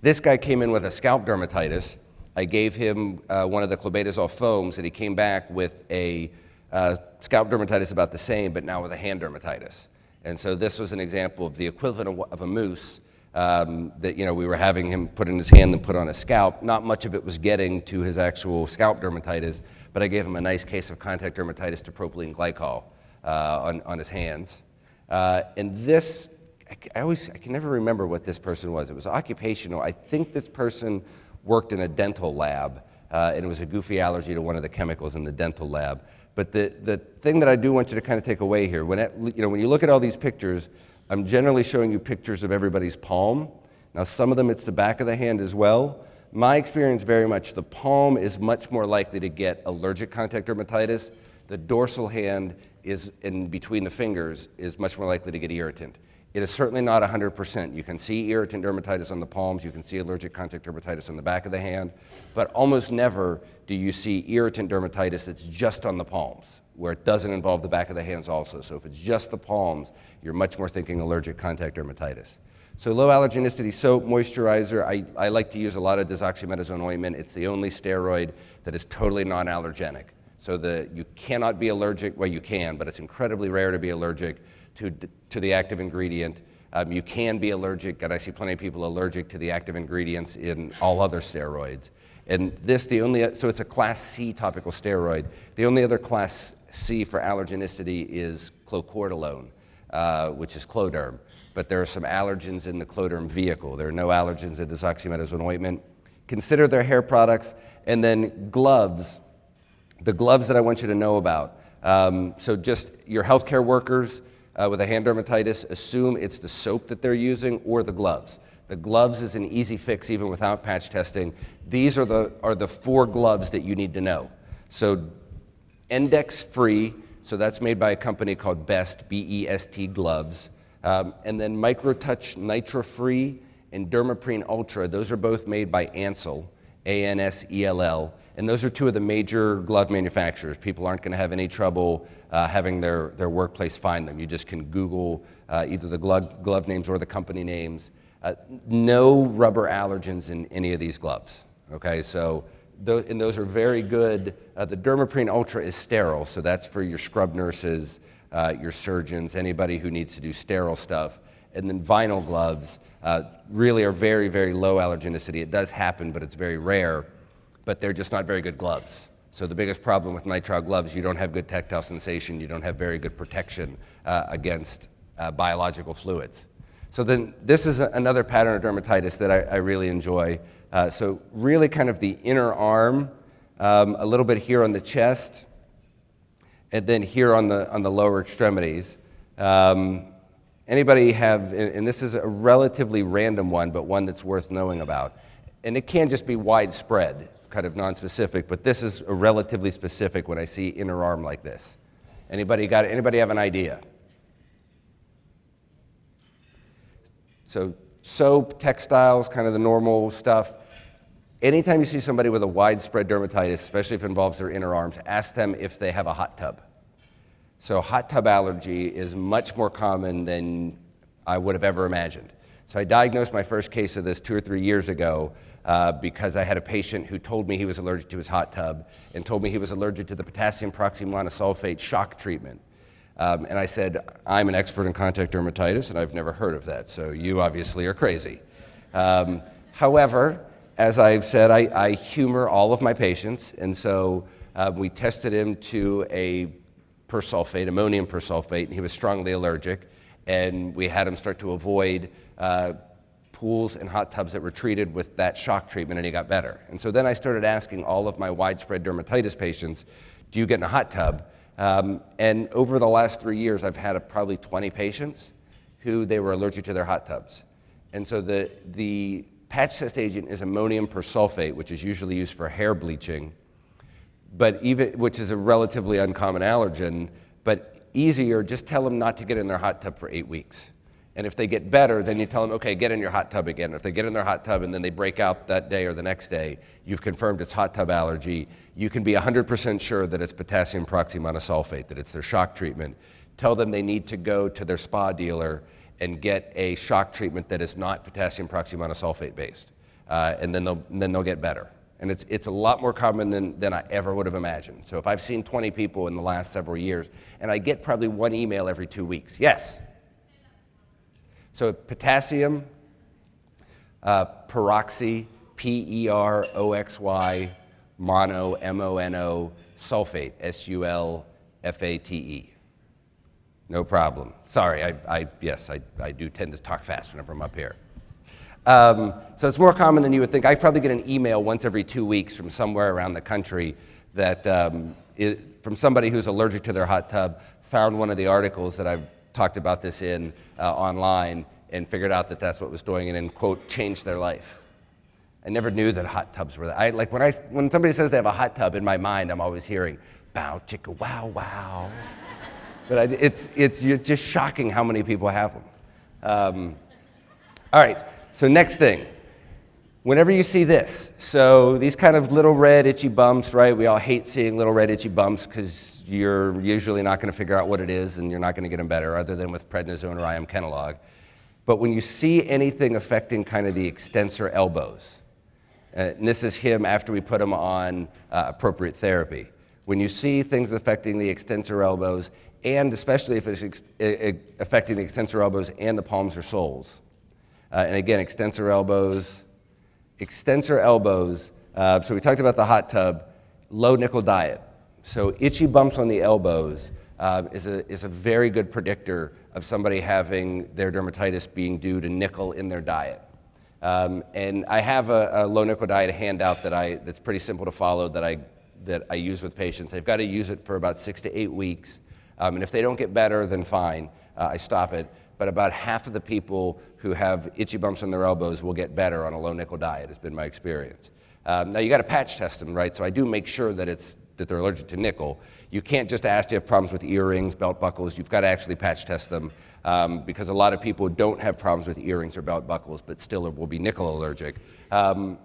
This guy came in with a scalp dermatitis. I gave him uh, one of the clobetasol foams, and he came back with a uh, scalp dermatitis about the same, but now with a hand dermatitis. And so this was an example of the equivalent of, a mousse um, that you know we were having him put in his hand and put on his scalp. Not much of it was getting to his actual scalp dermatitis, but I gave him a nice case of contact dermatitis to propylene glycol uh, on, on his hands. Uh, and this I always, I can never remember what this person was. It was occupational. I think this person worked in a dental lab, uh, and it was a goofy allergy to one of the chemicals in the dental lab. But the, the thing that I do want you to kind of take away here, when, it, you know, when you look at all these pictures, I'm generally showing you pictures of everybody's palm. Now, some of them it's the back of the hand as well. My experience very much, the palm is much more likely to get allergic contact dermatitis. The dorsal hand is in between the fingers is much more likely to get irritant. It is certainly not 100%. You can see irritant dermatitis on the palms, you can see allergic contact dermatitis on the back of the hand, but almost never do you see irritant dermatitis that's just on the palms, where it doesn't involve the back of the hands also. So if it's just the palms, you're much more thinking allergic contact dermatitis. So low allergenicity soap, moisturizer, I, I like to use a lot of desoximetasone ointment. It's the only steroid that is totally non-allergenic. So the, you cannot be allergic, well you can, but it's incredibly rare to be allergic to, to the active ingredient. Um, you can be allergic, and I see plenty of people allergic to the active ingredients in all other steroids. And this, the only, so it's a class C topical steroid. The only other class C for allergenicity is clocortolone, uh, which is Cloderm. But there are some allergens in the Cloderm vehicle. There are no allergens in desoximetasone ointment. Consider their hair products. And then gloves, the gloves that I want you to know about. Um, so just your healthcare workers, uh, with a hand dermatitis, assume it's the soap that they're using or the gloves. The gloves is an easy fix even without patch testing. These are the, are the four gloves that you need to know. So, N-Dex Free, so that's made by a company called Best, B E S T gloves. Um, and then MicroTouch Nitra Free and Dermaprene Ultra, those are both made by Ansell, A N S E L L. And those are two of the major glove manufacturers. People aren't going to have any trouble uh, having their, their workplace find them. You just can Google uh, either the glove, glove names or the company names. Uh, no rubber allergens in any of these gloves. Okay, so th- and those are very good. Uh, the Dermaprene Ultra is sterile, so that's for your scrub nurses, uh, your surgeons, anybody who needs to do sterile stuff. And then vinyl gloves uh, really are very, very low allergenicity. It does happen, but it's very rare. But they're just not very good gloves. So the biggest problem with nitrile gloves, you don't have good tactile sensation, you don't have very good protection uh, against uh, biological fluids. So then this is a, another pattern of dermatitis that I, I really enjoy. Uh, so really kind of the inner arm, um, a little bit here on the chest, and then here on the, on the lower extremities. Um, anybody have, and this is a relatively random one, but one that's worth knowing about. And it can just be widespread kind of non-specific, but this is a relatively specific when I see inner arm like this. Anybody got anybody have an idea? So soap, textiles, kind of the normal stuff. Anytime you see somebody with a widespread dermatitis, especially if it involves their inner arms, ask them if they have a hot tub. So hot tub allergy is much more common than I would have ever imagined. So I diagnosed my first case of this two or three years ago uh, because I had a patient who told me he was allergic to his hot tub and told me he was allergic to the potassium peroxymonosulfate shock treatment. Um, and I said, I'm an expert in contact dermatitis and I've never heard of that, so you obviously are crazy. Um, however, as I've said, I, I, humor all of my patients, and so uh, we tested him to a persulfate, ammonium persulfate, and he was strongly allergic. And we had him start to avoid uh, pools and hot tubs that were treated with that shock treatment and he got better. And so then I started asking all of my widespread dermatitis patients, do you get in a hot tub? Um, and over the last three years, I've had a, probably 20 patients who they were allergic to their hot tubs. And so the, the patch test agent is ammonium persulfate, which is usually used for hair bleaching, but even, which is a relatively uncommon allergen, but easier, just tell them not to get in their hot tub for eight weeks. And if they get better, then you tell them, okay, get in your hot tub again. If they get in their hot tub and then they break out that day or the next day, you've confirmed it's hot tub allergy. You can be 100% sure that it's potassium peroxymonosulfate, that it's their shock treatment. Tell them they need to go to their spa dealer and get a shock treatment that is not potassium peroxymonosulfate based. Uh, and then they'll, then they'll get better. And it's, it's a lot more common than, than I ever would have imagined. So if I've seen 20 people in the last several years, and I get probably one email every two weeks. Yes? So potassium, uh, peroxy, P E R O X Y, mono, M O N O, sulfate, S U L F A T E. No problem. Sorry, I, I yes, I, I do tend to talk fast whenever I'm up here. Um, so it's more common than you would think. I probably get an email once every two weeks from somewhere around the country that um, from somebody who's allergic to their hot tub found one of the articles that I've talked about this in uh, online and figured out that that's what was doing it and, quote, changed their life. I never knew that hot tubs were that. I, like when, I, when somebody says they have a hot tub, in my mind, I'm always hearing, bow, chicka, wow, wow. but I, it's, it's just shocking how many people have them. Um, all right, so next thing. Whenever you see this, so these kind of little red itchy bumps, right? We all hate seeing little red itchy bumps because you're usually not going to figure out what it is and you're not going to get them better other than with prednisone or IM Kenalog. But when you see anything affecting kind of the extensor elbows, uh, and this is him after we put him on uh, appropriate therapy. When you see things affecting the extensor elbows, and especially if it's ex- affecting the extensor elbows and the palms or soles, uh, and again, extensor elbows, extensor elbows. Uh, so we talked about the hot tub, low nickel diet. So itchy bumps on the elbows uh, is, a, is a very good predictor of somebody having their dermatitis being due to nickel in their diet. Um, and I have a, a, low nickel diet handout that I, that's pretty simple to follow that I, that I use with patients. They've got to use it for about six to eight weeks. Um, and if they don't get better, then fine, uh, I stop it. But about half of the people who have itchy bumps on their elbows will get better on a low nickel diet, has been my experience. Um, now, you got to patch test them, right? So I do make sure that it's that they're allergic to nickel. You can't just ask, do you have problems with earrings, belt buckles? You've got to actually patch test them um, because a lot of people don't have problems with earrings or belt buckles, but still will be nickel allergic. Um,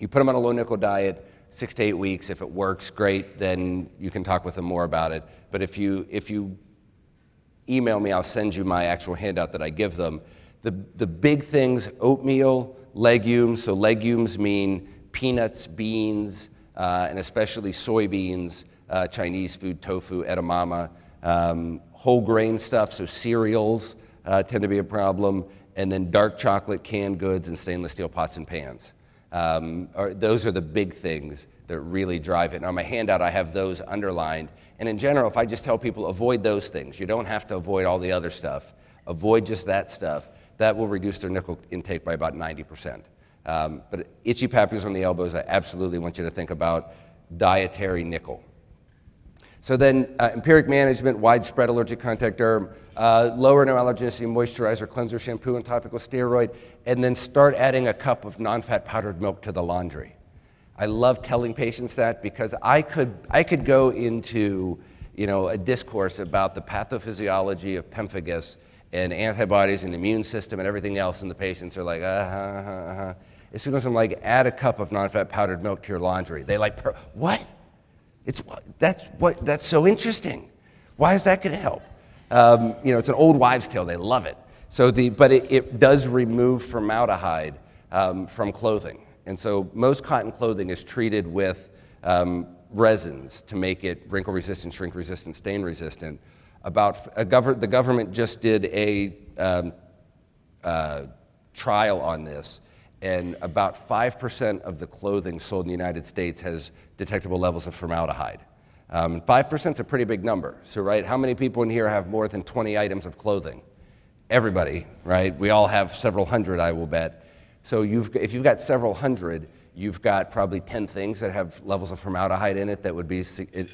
you put them on a low nickel diet, six to eight weeks. If it works, great, then you can talk with them more about it. But if you, if you email me, I'll send you my actual handout that I give them. The, the big things oatmeal, legumes, so legumes mean peanuts, beans, uh, and especially soybeans, uh, Chinese food, tofu, edamame, um, whole grain stuff, so cereals uh, tend to be a problem, and then dark chocolate, canned goods, and stainless steel pots and pans. Um, are, those are the big things that really drive it. And on my handout, I have those underlined. And in general, if I just tell people avoid those things, you don't have to avoid all the other stuff. Avoid just that stuff. That will reduce their nickel intake by about 90%. Um, but itchy papules on the elbows, I absolutely want you to think about dietary nickel. So then, uh, empiric management, widespread allergic contact derm, uh, lower no allergenicity moisturizer, cleanser, shampoo, and topical steroid, and then start adding a cup of non-fat powdered milk to the laundry. I love telling patients that because I could, I could go into you know, a discourse about the pathophysiology of pemphigus and antibodies and immune system and everything else, and the patients are like, uh huh, uh huh as soon as I'm like, add a cup of non-fat powdered milk to your laundry, they like, what? It's that's what that's so interesting. Why is that going to help? Um, you know, it's an old wives' tale. They love it. So the but it, it does remove formaldehyde um, from clothing, and so most cotton clothing is treated with um, resins to make it wrinkle resistant, shrink resistant, stain resistant. About gov- the government just did a um, uh, trial on this and about 5% of the clothing sold in the United States has detectable levels of formaldehyde. Um, 5% is a pretty big number. So, right, how many people in here have more than 20 items of clothing? Everybody, right? We all have several hundred, I will bet. So, you've, if you've got several hundred, you've got probably 10 things that have levels of formaldehyde in it that would be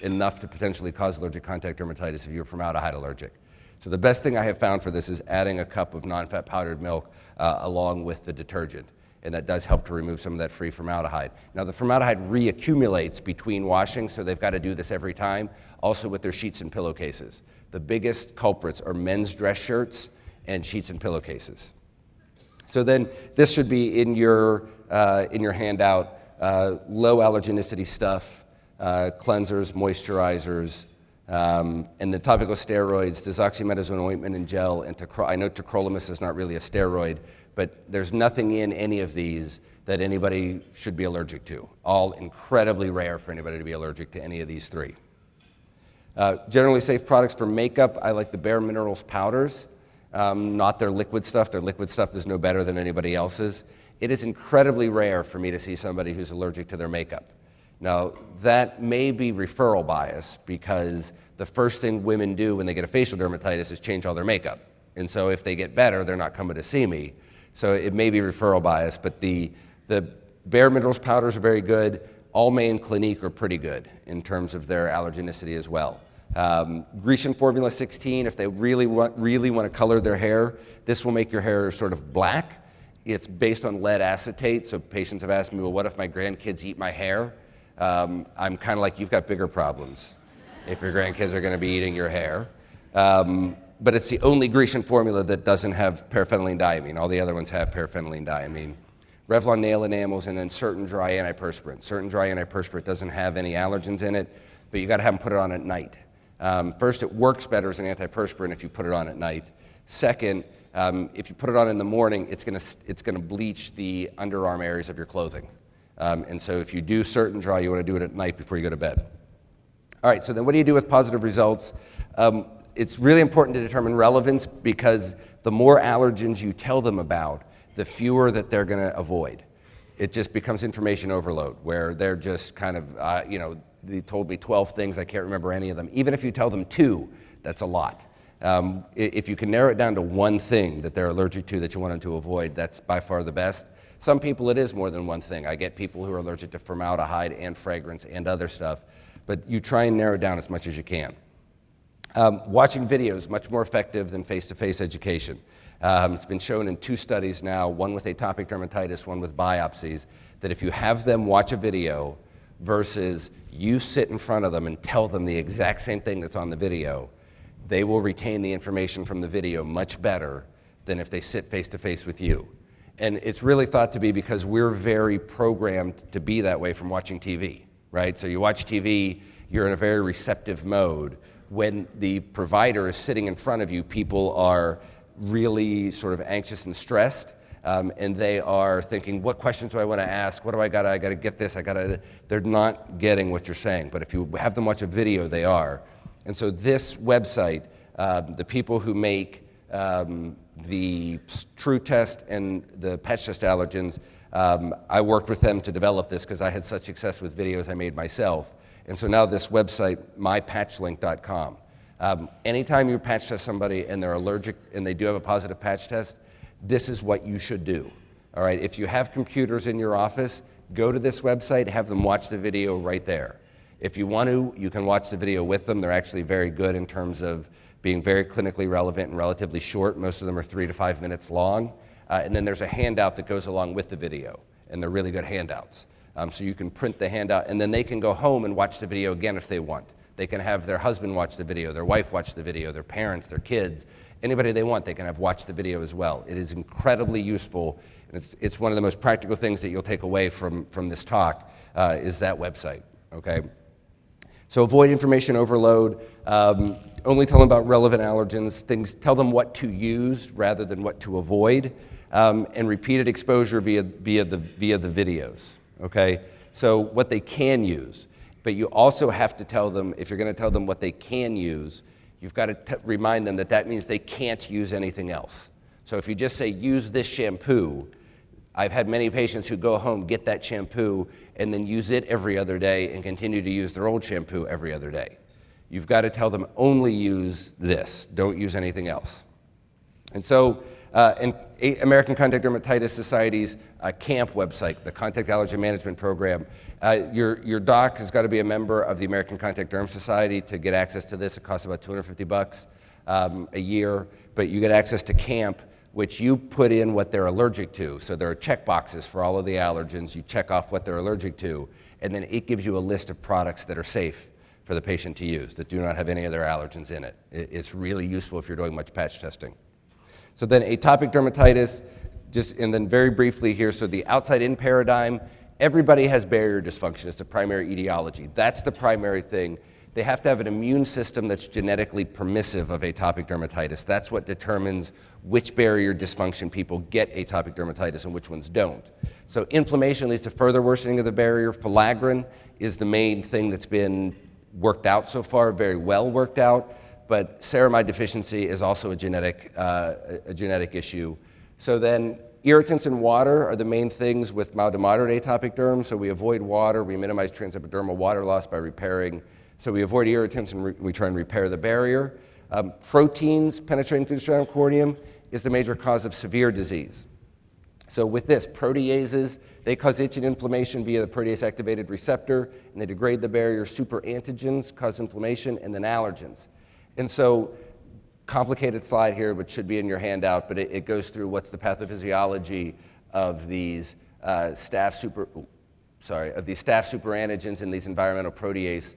enough to potentially cause allergic contact dermatitis if you're formaldehyde allergic. So, the best thing I have found for this is adding a cup of non fat powdered milk uh, along with the detergent and that does help to remove some of that free formaldehyde. Now, the formaldehyde reaccumulates between washings, so they've got to do this every time, also with their sheets and pillowcases. The biggest culprits are men's dress shirts and sheets and pillowcases. So then, this should be in your, uh, in your handout uh, low allergenicity stuff, uh, cleansers, moisturizers, um, and the topical steroids, desoximetasone ointment and gel, and tacro- I know tacrolimus is not really a steroid, but there's nothing in any of these that anybody should be allergic to. All incredibly rare for anybody to be allergic to any of these three. Uh, generally safe products for makeup, I like the Bare Minerals powders, um, not their liquid stuff. Their liquid stuff is no better than anybody else's. It is incredibly rare for me to see somebody who's allergic to their makeup. Now, that may be referral bias because the first thing women do when they get a facial dermatitis is change all their makeup. And so if they get better, they're not coming to see me. So it may be referral bias, but the, the Bare Minerals powders are very good. Almay and Clinique are pretty good in terms of their allergenicity as well. Um, Grecian Formula 16, if they really want, really want to color their hair, this will make your hair sort of black. It's based on lead acetate, so patients have asked me, well, what if my grandkids eat my hair? Um, I'm kind of like, you've got bigger problems if your grandkids are going to be eating your hair. Um, but it's the only Grecian formula that doesn't have paraphenylene All the other ones have paraphenylene Revlon nail enamels, and then Certain Dri antiperspirant. Certain Dri antiperspirant doesn't have any allergens in it, but you got to have them put it on at night. Um, first, it works better as an antiperspirant if you put it on at night. Second, um, if you put it on in the morning, it's going to it's gonna bleach the underarm areas of your clothing. Um, and so if you do Certain Dri, you want to do it at night before you go to bed. All right, so then what do you do with positive results? Um, it's really important to determine relevance because the more allergens you tell them about, the fewer that they're going to avoid. It just becomes information overload where they're just kind of, uh, you know, they told me 12 things, I can't remember any of them. Even if you tell them two, that's a lot. Um, if you can narrow it down to one thing that they're allergic to that you want them to avoid, that's by far the best. Some people, it is more than one thing. I get people who are allergic to formaldehyde and fragrance and other stuff, but you try and narrow down as much as you can. Um, watching videos much more effective than face-to-face education. Um, it's been shown in two studies now, one with atopic dermatitis, one with biopsies, that if you have them watch a video versus you sit in front of them and tell them the exact same thing that's on the video, they will retain the information from the video much better than if they sit face to face with you. And it's really thought to be because we're very programmed to be that way from watching TV, right? So you watch TV, you're in a very receptive mode. When the provider is sitting in front of you, people are really sort of anxious and stressed. Um, and they are thinking, what questions do I want to ask? What do I got? I got to get this. I got to. They're not getting what you're saying. But if you have them watch a video, they are. And so this website, uh, the people who make um, the true test and the patch test allergens, um, I worked with them to develop this because I had such success with videos I made myself. And so now this website, mypatchlink.com. Um, anytime you patch test somebody and they're allergic and they do have a positive patch test, this is what you should do. All right, if you have computers in your office, go to this website, have them watch the video right there. If you want to, you can watch the video with them. They're actually very good in terms of being very clinically relevant and relatively short. Most of them are three to five minutes long. Uh, and then there's a handout that goes along with the video, and they're really good handouts. Um, so you can print the handout, and then they can go home and watch the video again if they want. They can have their husband watch the video, their wife watch the video, their parents, their kids, anybody they want, they can have watched the video as well. It is incredibly useful, and it's, it's one of the most practical things that you'll take away from, from this talk uh, is that website, okay? So avoid information overload. Um, only tell them about relevant allergens, things, tell them what to use rather than what to avoid, um, and repeated exposure via, via, the, via the videos, okay? So what they can use. But you also have to tell them, if you're gonna tell them what they can use, you've got to remind them that that means they can't use anything else. So if you just say, use this shampoo, I've had many patients who go home, get that shampoo, and then use it every other day and continue to use their old shampoo every other day. You've got to tell them only use this, don't use anything else. And so, uh, in American Contact Dermatitis Society's uh, CAMP website, the Contact Allergy Management Program, uh, your, your doc has got to be a member of the American Contact Derm Society to get access to this. It costs about 250 bucks um, a year, but you get access to CAMP, which you put in what they're allergic to. So there are check boxes for all of the allergens. You check off what they're allergic to, and then it gives you a list of products that are safe for the patient to use that do not have any of their allergens in it. It's really useful if you're doing much patch testing. So then atopic dermatitis, just and then very briefly here, so the outside in paradigm, everybody has barrier dysfunction. It's the primary etiology. That's the primary thing. They have to have an immune system that's genetically permissive of atopic dermatitis. That's what determines which barrier dysfunction people get atopic dermatitis and which ones don't. So inflammation leads to further worsening of the barrier. Filaggrin is the main thing that's been worked out so far, very well worked out. But ceramide deficiency is also a genetic, uh, a genetic issue. So then irritants in water are the main things with mild to moderate atopic derm. So we avoid water, we minimize transepidermal water loss by repairing. So we avoid irritants and we try and repair the barrier. Um, proteins penetrating through the stratum corneum is the major cause of severe disease. So with this, proteases, they cause itch and inflammation via the protease activated receptor, and they degrade the barrier. Superantigens cause inflammation, and then allergens. And so, complicated slide here, which should be in your handout, but it, it goes through what's the pathophysiology of these uh, staph super, sorry, of these staph superantigens and these environmental protease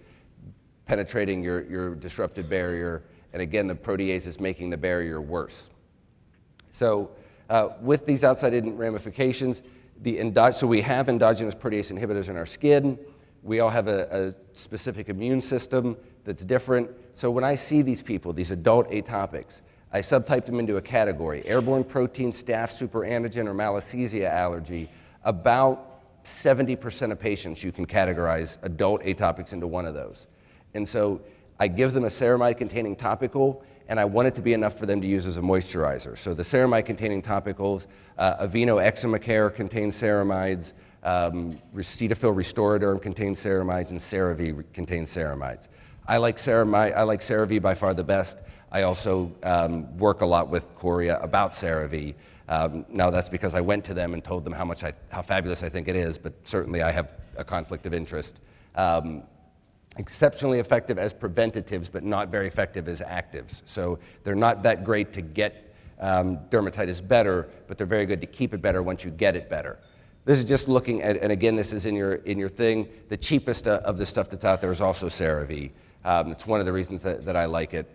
penetrating your, your disrupted barrier. And again, the protease is making the barrier worse. So, uh, with these outside in ramifications, the endo- so we have endogenous protease inhibitors in our skin. We all have a, a specific immune system that's different. So when I see these people, these adult atopics, I subtype them into a category airborne protein, staph superantigen, or malassezia allergy. About 70% of patients you can categorize adult atopics into one of those. And so I give them a ceramide containing topical, and I want it to be enough for them to use as a moisturizer. So the ceramide containing topicals, uh, Aveeno Eczema Care contains ceramides, um, Cetaphil Restoraderm contains ceramides, and CeraVe contains ceramides. I like ceramide, I like CeraVe by far the best. I also um, work a lot with Coria about CeraVe. Um, now that's because I went to them and told them how much I, how fabulous I think it is, but certainly I have a conflict of interest. Um, exceptionally effective as preventatives, but not very effective as actives. So they're not that great to get um, dermatitis better, but they're very good to keep it better once you get it better. This is just looking at, and again, this is in your, in your thing. The cheapest uh, of the stuff that's out there is also CeraVe. Um, it's one of the reasons that, that I like it.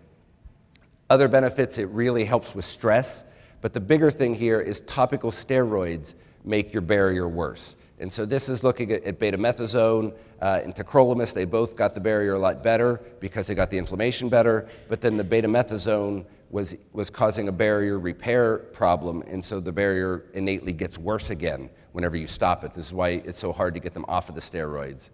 Other benefits, it really helps with stress, but the bigger thing here is topical steroids make your barrier worse. And so this is looking at, at betamethasone uh, and tacrolimus. They both got the barrier a lot better because they got the inflammation better. But then the betamethasone was, was causing a barrier repair problem, and so the barrier innately gets worse again whenever you stop it. This is why it's so hard to get them off of the steroids.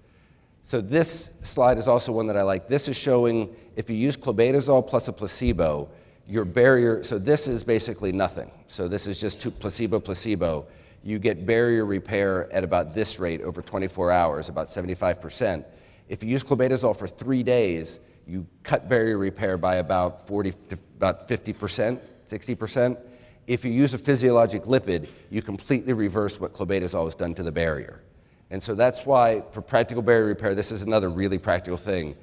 So this slide is also one that I like. This is showing if you use clobetasol plus a placebo, your barrier, so this is basically nothing. So this is just placebo, placebo you get barrier repair at about this rate over 24 hours, about 75%. If you use clobetasol for three days, you cut barrier repair by about 40 to about 50%, 60%. If you use a physiologic lipid, you completely reverse what clobetasol has done to the barrier. And so that's why, for practical barrier repair, this is another really practical thing.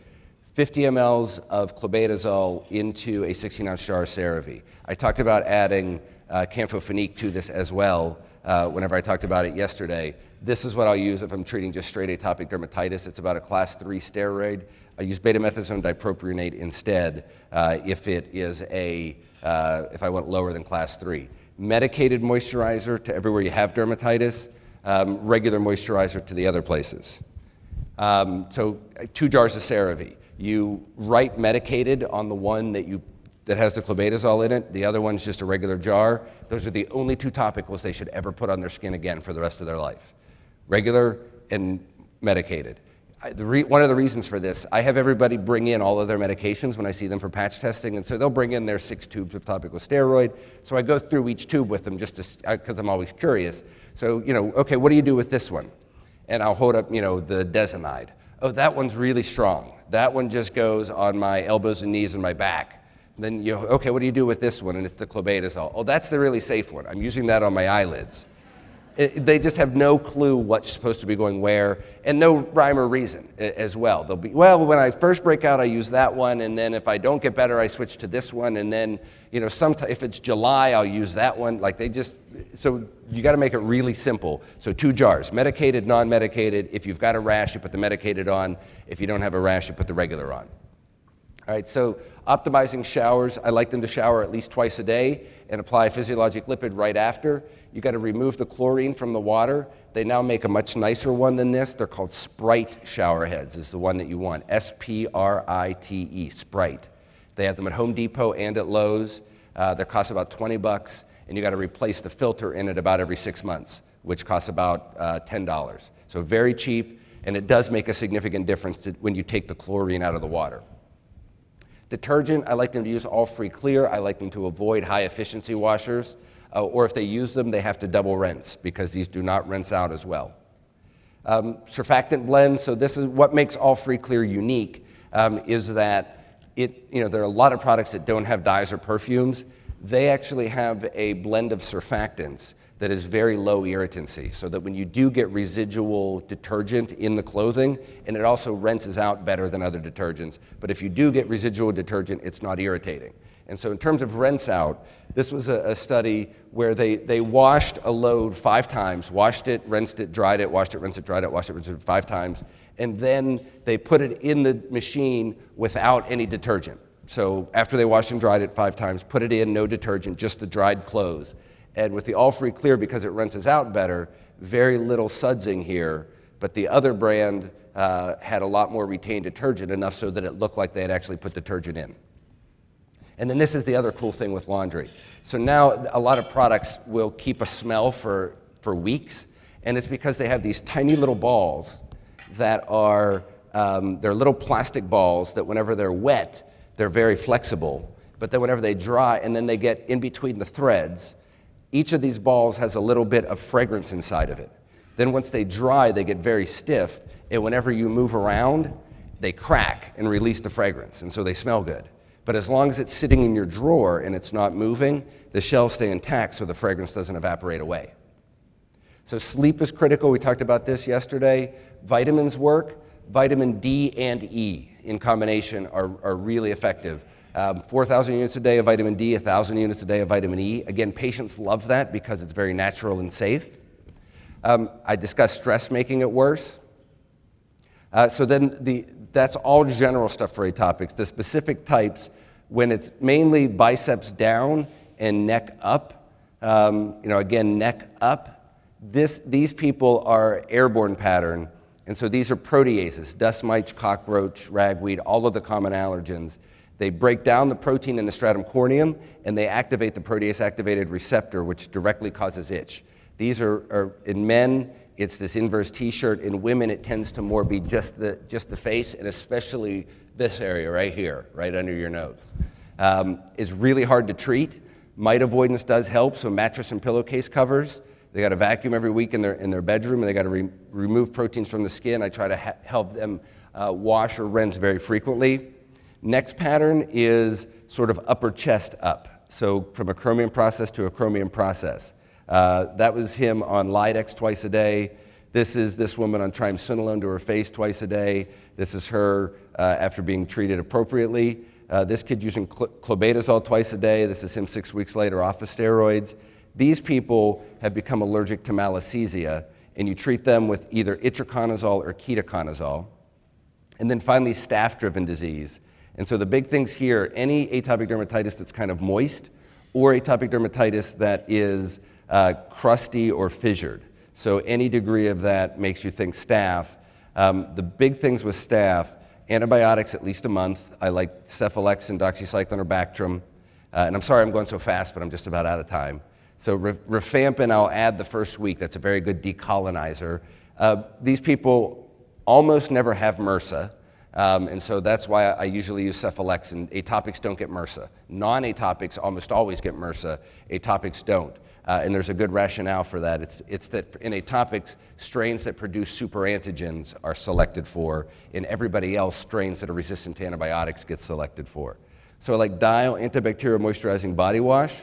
50 mLs of clobetasol into a 16 ounce jar of CeraVe. I talked about adding uh, campho-phenique to this as well uh, whenever I talked about it yesterday. This is what I'll use if I'm treating just straight atopic dermatitis. It's about a class 3 steroid. I use betamethasone dipropionate instead uh, if it is a, uh, if I went lower than class 3. Medicated moisturizer to everywhere you have dermatitis, um, regular moisturizer to the other places. Um, so two jars of CeraVe. You write medicated on the one that you that has the clobetasol in it. The other one's just a regular jar. Those are the only two topicals they should ever put on their skin again for the rest of their life regular and medicated. Re, one of the reasons for this, I have everybody bring in all of their medications when I see them for patch testing, and so they'll bring in their six tubes of topical steroid. So I go through each tube with them just because uh, I'm always curious. So, you know, okay, what do you do with this one? And I'll hold up, you know, the Desonide. Oh, that one's really strong. That one just goes on my elbows and knees and my back. Then you, okay, what do you do with this one? And it's the clobetasol. Oh, that's the really safe one. I'm using that on my eyelids. It, they just have no clue what's supposed to be going where, and no rhyme or reason uh, as well. They'll be, well, when I first break out, I use that one, and then if I don't get better, I switch to this one, and then, you know, sometime, if it's July, I'll use that one. Like they just, so you got to make it really simple. So two jars, medicated, non-medicated. If you've got a rash, you put the medicated on. If you don't have a rash, you put the regular on. All right, so optimizing showers, I like them to shower at least twice a day and apply physiologic lipid right after. You got to remove the chlorine from the water. They now make a much nicer one than this. They're called Sprite shower heads, is the one that you want. S P R I T E, Sprite. They have them at Home Depot and at Lowe's. Uh, they cost about 20 bucks, and you got to replace the filter in it about every six months, which costs about uh, $10. So very cheap, and it does make a significant difference to, when you take the chlorine out of the water. Detergent, I like them to use all free clear. I like them to avoid high efficiency washers. Uh, or if they use them, they have to double rinse because these do not rinse out as well. Um, surfactant blends, so this is what makes all free clear unique, um, is that it, you know, there are a lot of products that don't have dyes or perfumes. They actually have a blend of surfactants that is very low irritancy, so that when you do get residual detergent in the clothing, and it also rinses out better than other detergents, but if you do get residual detergent, it's not irritating. And so, in terms of rinse out, this was a, a, study where they, they washed a load five times, washed it, rinsed it, dried it, washed it, rinsed it, dried it, washed it, rinsed it five times, and then they put it in the machine without any detergent. So, after they washed and dried it five times, put it in, no detergent, just the dried clothes. And with the All Free Clear, because it rinses out better, very little sudsing here. But the other brand uh, had a lot more retained detergent, enough so that it looked like they had actually put detergent in. And then this is the other cool thing with laundry. So now a lot of products will keep a smell for, for weeks, and it's because they have these tiny little balls that are um, they're little plastic balls that whenever they're wet, they're very flexible. But then whenever they dry, and then they get in between the threads, each of these balls has a little bit of fragrance inside of it. Then once they dry, they get very stiff, and whenever you move around, they crack and release the fragrance, and so they smell good. But as long as it's sitting in your drawer and it's not moving, the shells stay intact so the fragrance doesn't evaporate away. So sleep is critical. We talked about this yesterday. Vitamins work. Vitamin D and E in combination are, are really effective. Um, 4,000 units a day of vitamin D, 1,000 units a day of vitamin E. Again, patients love that because it's very natural and safe. Um, I discussed stress making it worse. Uh, so then the, that's all general stuff for atopics. The specific types, when it's mainly biceps down and neck up, um, you know, again, neck up, this, these people are airborne pattern. And so these are proteases, dust mites, cockroach, ragweed, all of the common allergens. They break down the protein in the stratum corneum and they activate the protease activated receptor, which directly causes itch. These are, are in men, it's this inverse t-shirt. In women, it tends to more be just the, just the face and especially this area right here, right under your nose. Um, it's really hard to treat. Mite avoidance does help, so mattress and pillowcase covers. They got to vacuum every week in their, in their bedroom and they got to re- remove proteins from the skin. I try to help them uh, wash or rinse very frequently. Next pattern is sort of upper chest up. So from acromion process to acromion process. Uh, that was him on Lidex twice a day. This is this woman on triamcinolone to her face twice a day. This is her uh, after being treated appropriately. Uh, this kid using cl- clobetasol twice a day. This is him six weeks later off of steroids. These people have become allergic to malassezia, and you treat them with either itraconazole or ketoconazole. And then finally, staph driven disease. And so the big things here any atopic dermatitis that's kind of moist, or atopic dermatitis that is uh, crusty or fissured. So any degree of that makes you think staph. Um, the big things with staph antibiotics at least a month. I like cephalexin, doxycycline, or Bactrim. Uh, and I'm sorry I'm going so fast, but I'm just about out of time. So rifampin, I'll add the first week. That's a very good decolonizer. Uh, these people almost never have MRSA. Um, and so that's why I usually use cephalexin. Atopics don't get MRSA. Non atopics almost always get MRSA, atopics don't. Uh, and there's a good rationale for that. It's, it's that in atopics, strains that produce superantigens are selected for, and everybody else, strains that are resistant to antibiotics, get selected for. So, like Dial antibacterial moisturizing body wash,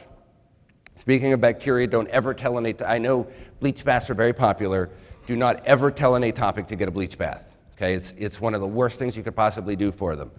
Speaking of bacteria, don't ever tell an atopic. I know bleach baths are very popular. Do not ever tell an atopic to get a bleach bath. Okay, it's, it's one of the worst things you could possibly do for them.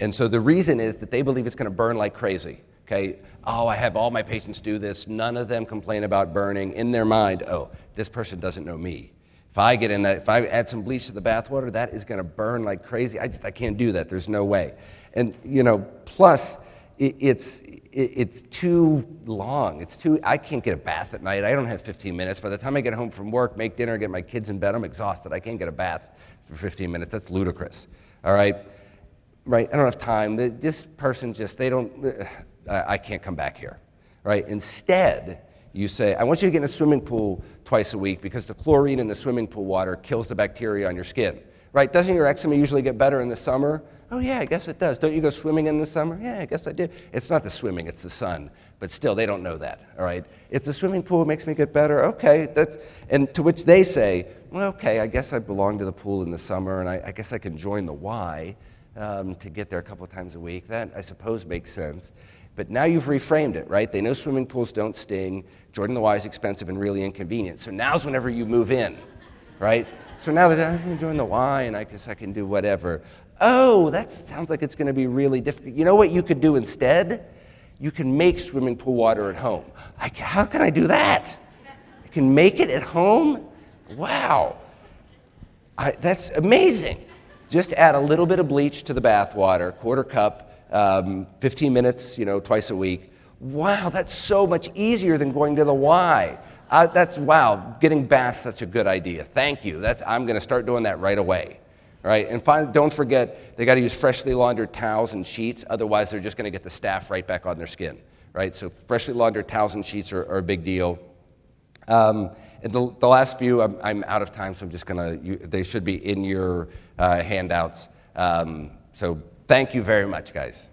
And so the reason is that they believe it's going to burn like crazy. Okay, oh, I have all my patients do this. None of them complain about burning. In their mind, oh, this person doesn't know me. If I get in that, if I add some bleach to the bathwater, that is going to burn like crazy. I just, I can't do that. There's no way. And, you know, plus, it, it's, it, it's too long. It's too, I can't get a bath at night. I don't have 15 minutes. By the time I get home from work, make dinner, get my kids in bed, I'm exhausted. I can't get a bath for 15 minutes. That's ludicrous. All right? Right? I don't have time. This person just, they don't, I can't come back here. Right? Instead, you say, I want you to get in a swimming pool twice a week because the chlorine in the swimming pool water kills the bacteria on your skin. Right? Doesn't your eczema usually get better in the summer? Oh, yeah, I guess it does. Don't you go swimming in the summer? Yeah, I guess I do. It's not the swimming, it's the sun. But still, they don't know that, all right? It's the swimming pool makes me get better. Okay, that's, and to which they say, well, okay, I guess I belong to the pool in the summer, and I, I guess I can join the Y um, to get there a couple of times a week. That, I suppose, makes sense. But now you've reframed it, right? They know swimming pools don't sting. Jordan the Y is expensive and really inconvenient. So now's whenever you move in, right? So now that I'm join the Y and I guess I can do whatever. Oh, that sounds like it's going to be really difficult. You know what you could do instead? You can make swimming pool water at home. I, how can I do that? I can make it at home? Wow. I, that's amazing. Just add a little bit of bleach to the bath water, quarter cup, um, 15 minutes, you know, twice a week. Wow, that's so much easier than going to the Y. Uh, that's wow, getting baths such a good idea. Thank you. That's, I'm going to start doing that right away. All right, and finally, don't forget they got to use freshly laundered towels and sheets. Otherwise, they're just going to get the staph right back on their skin. Right, so freshly laundered towels and sheets are, are a big deal. Um, and the, the, last few, I'm, I'm, out of time, so I'm just going to. They should be in your uh, handouts. Um, so thank you very much, guys.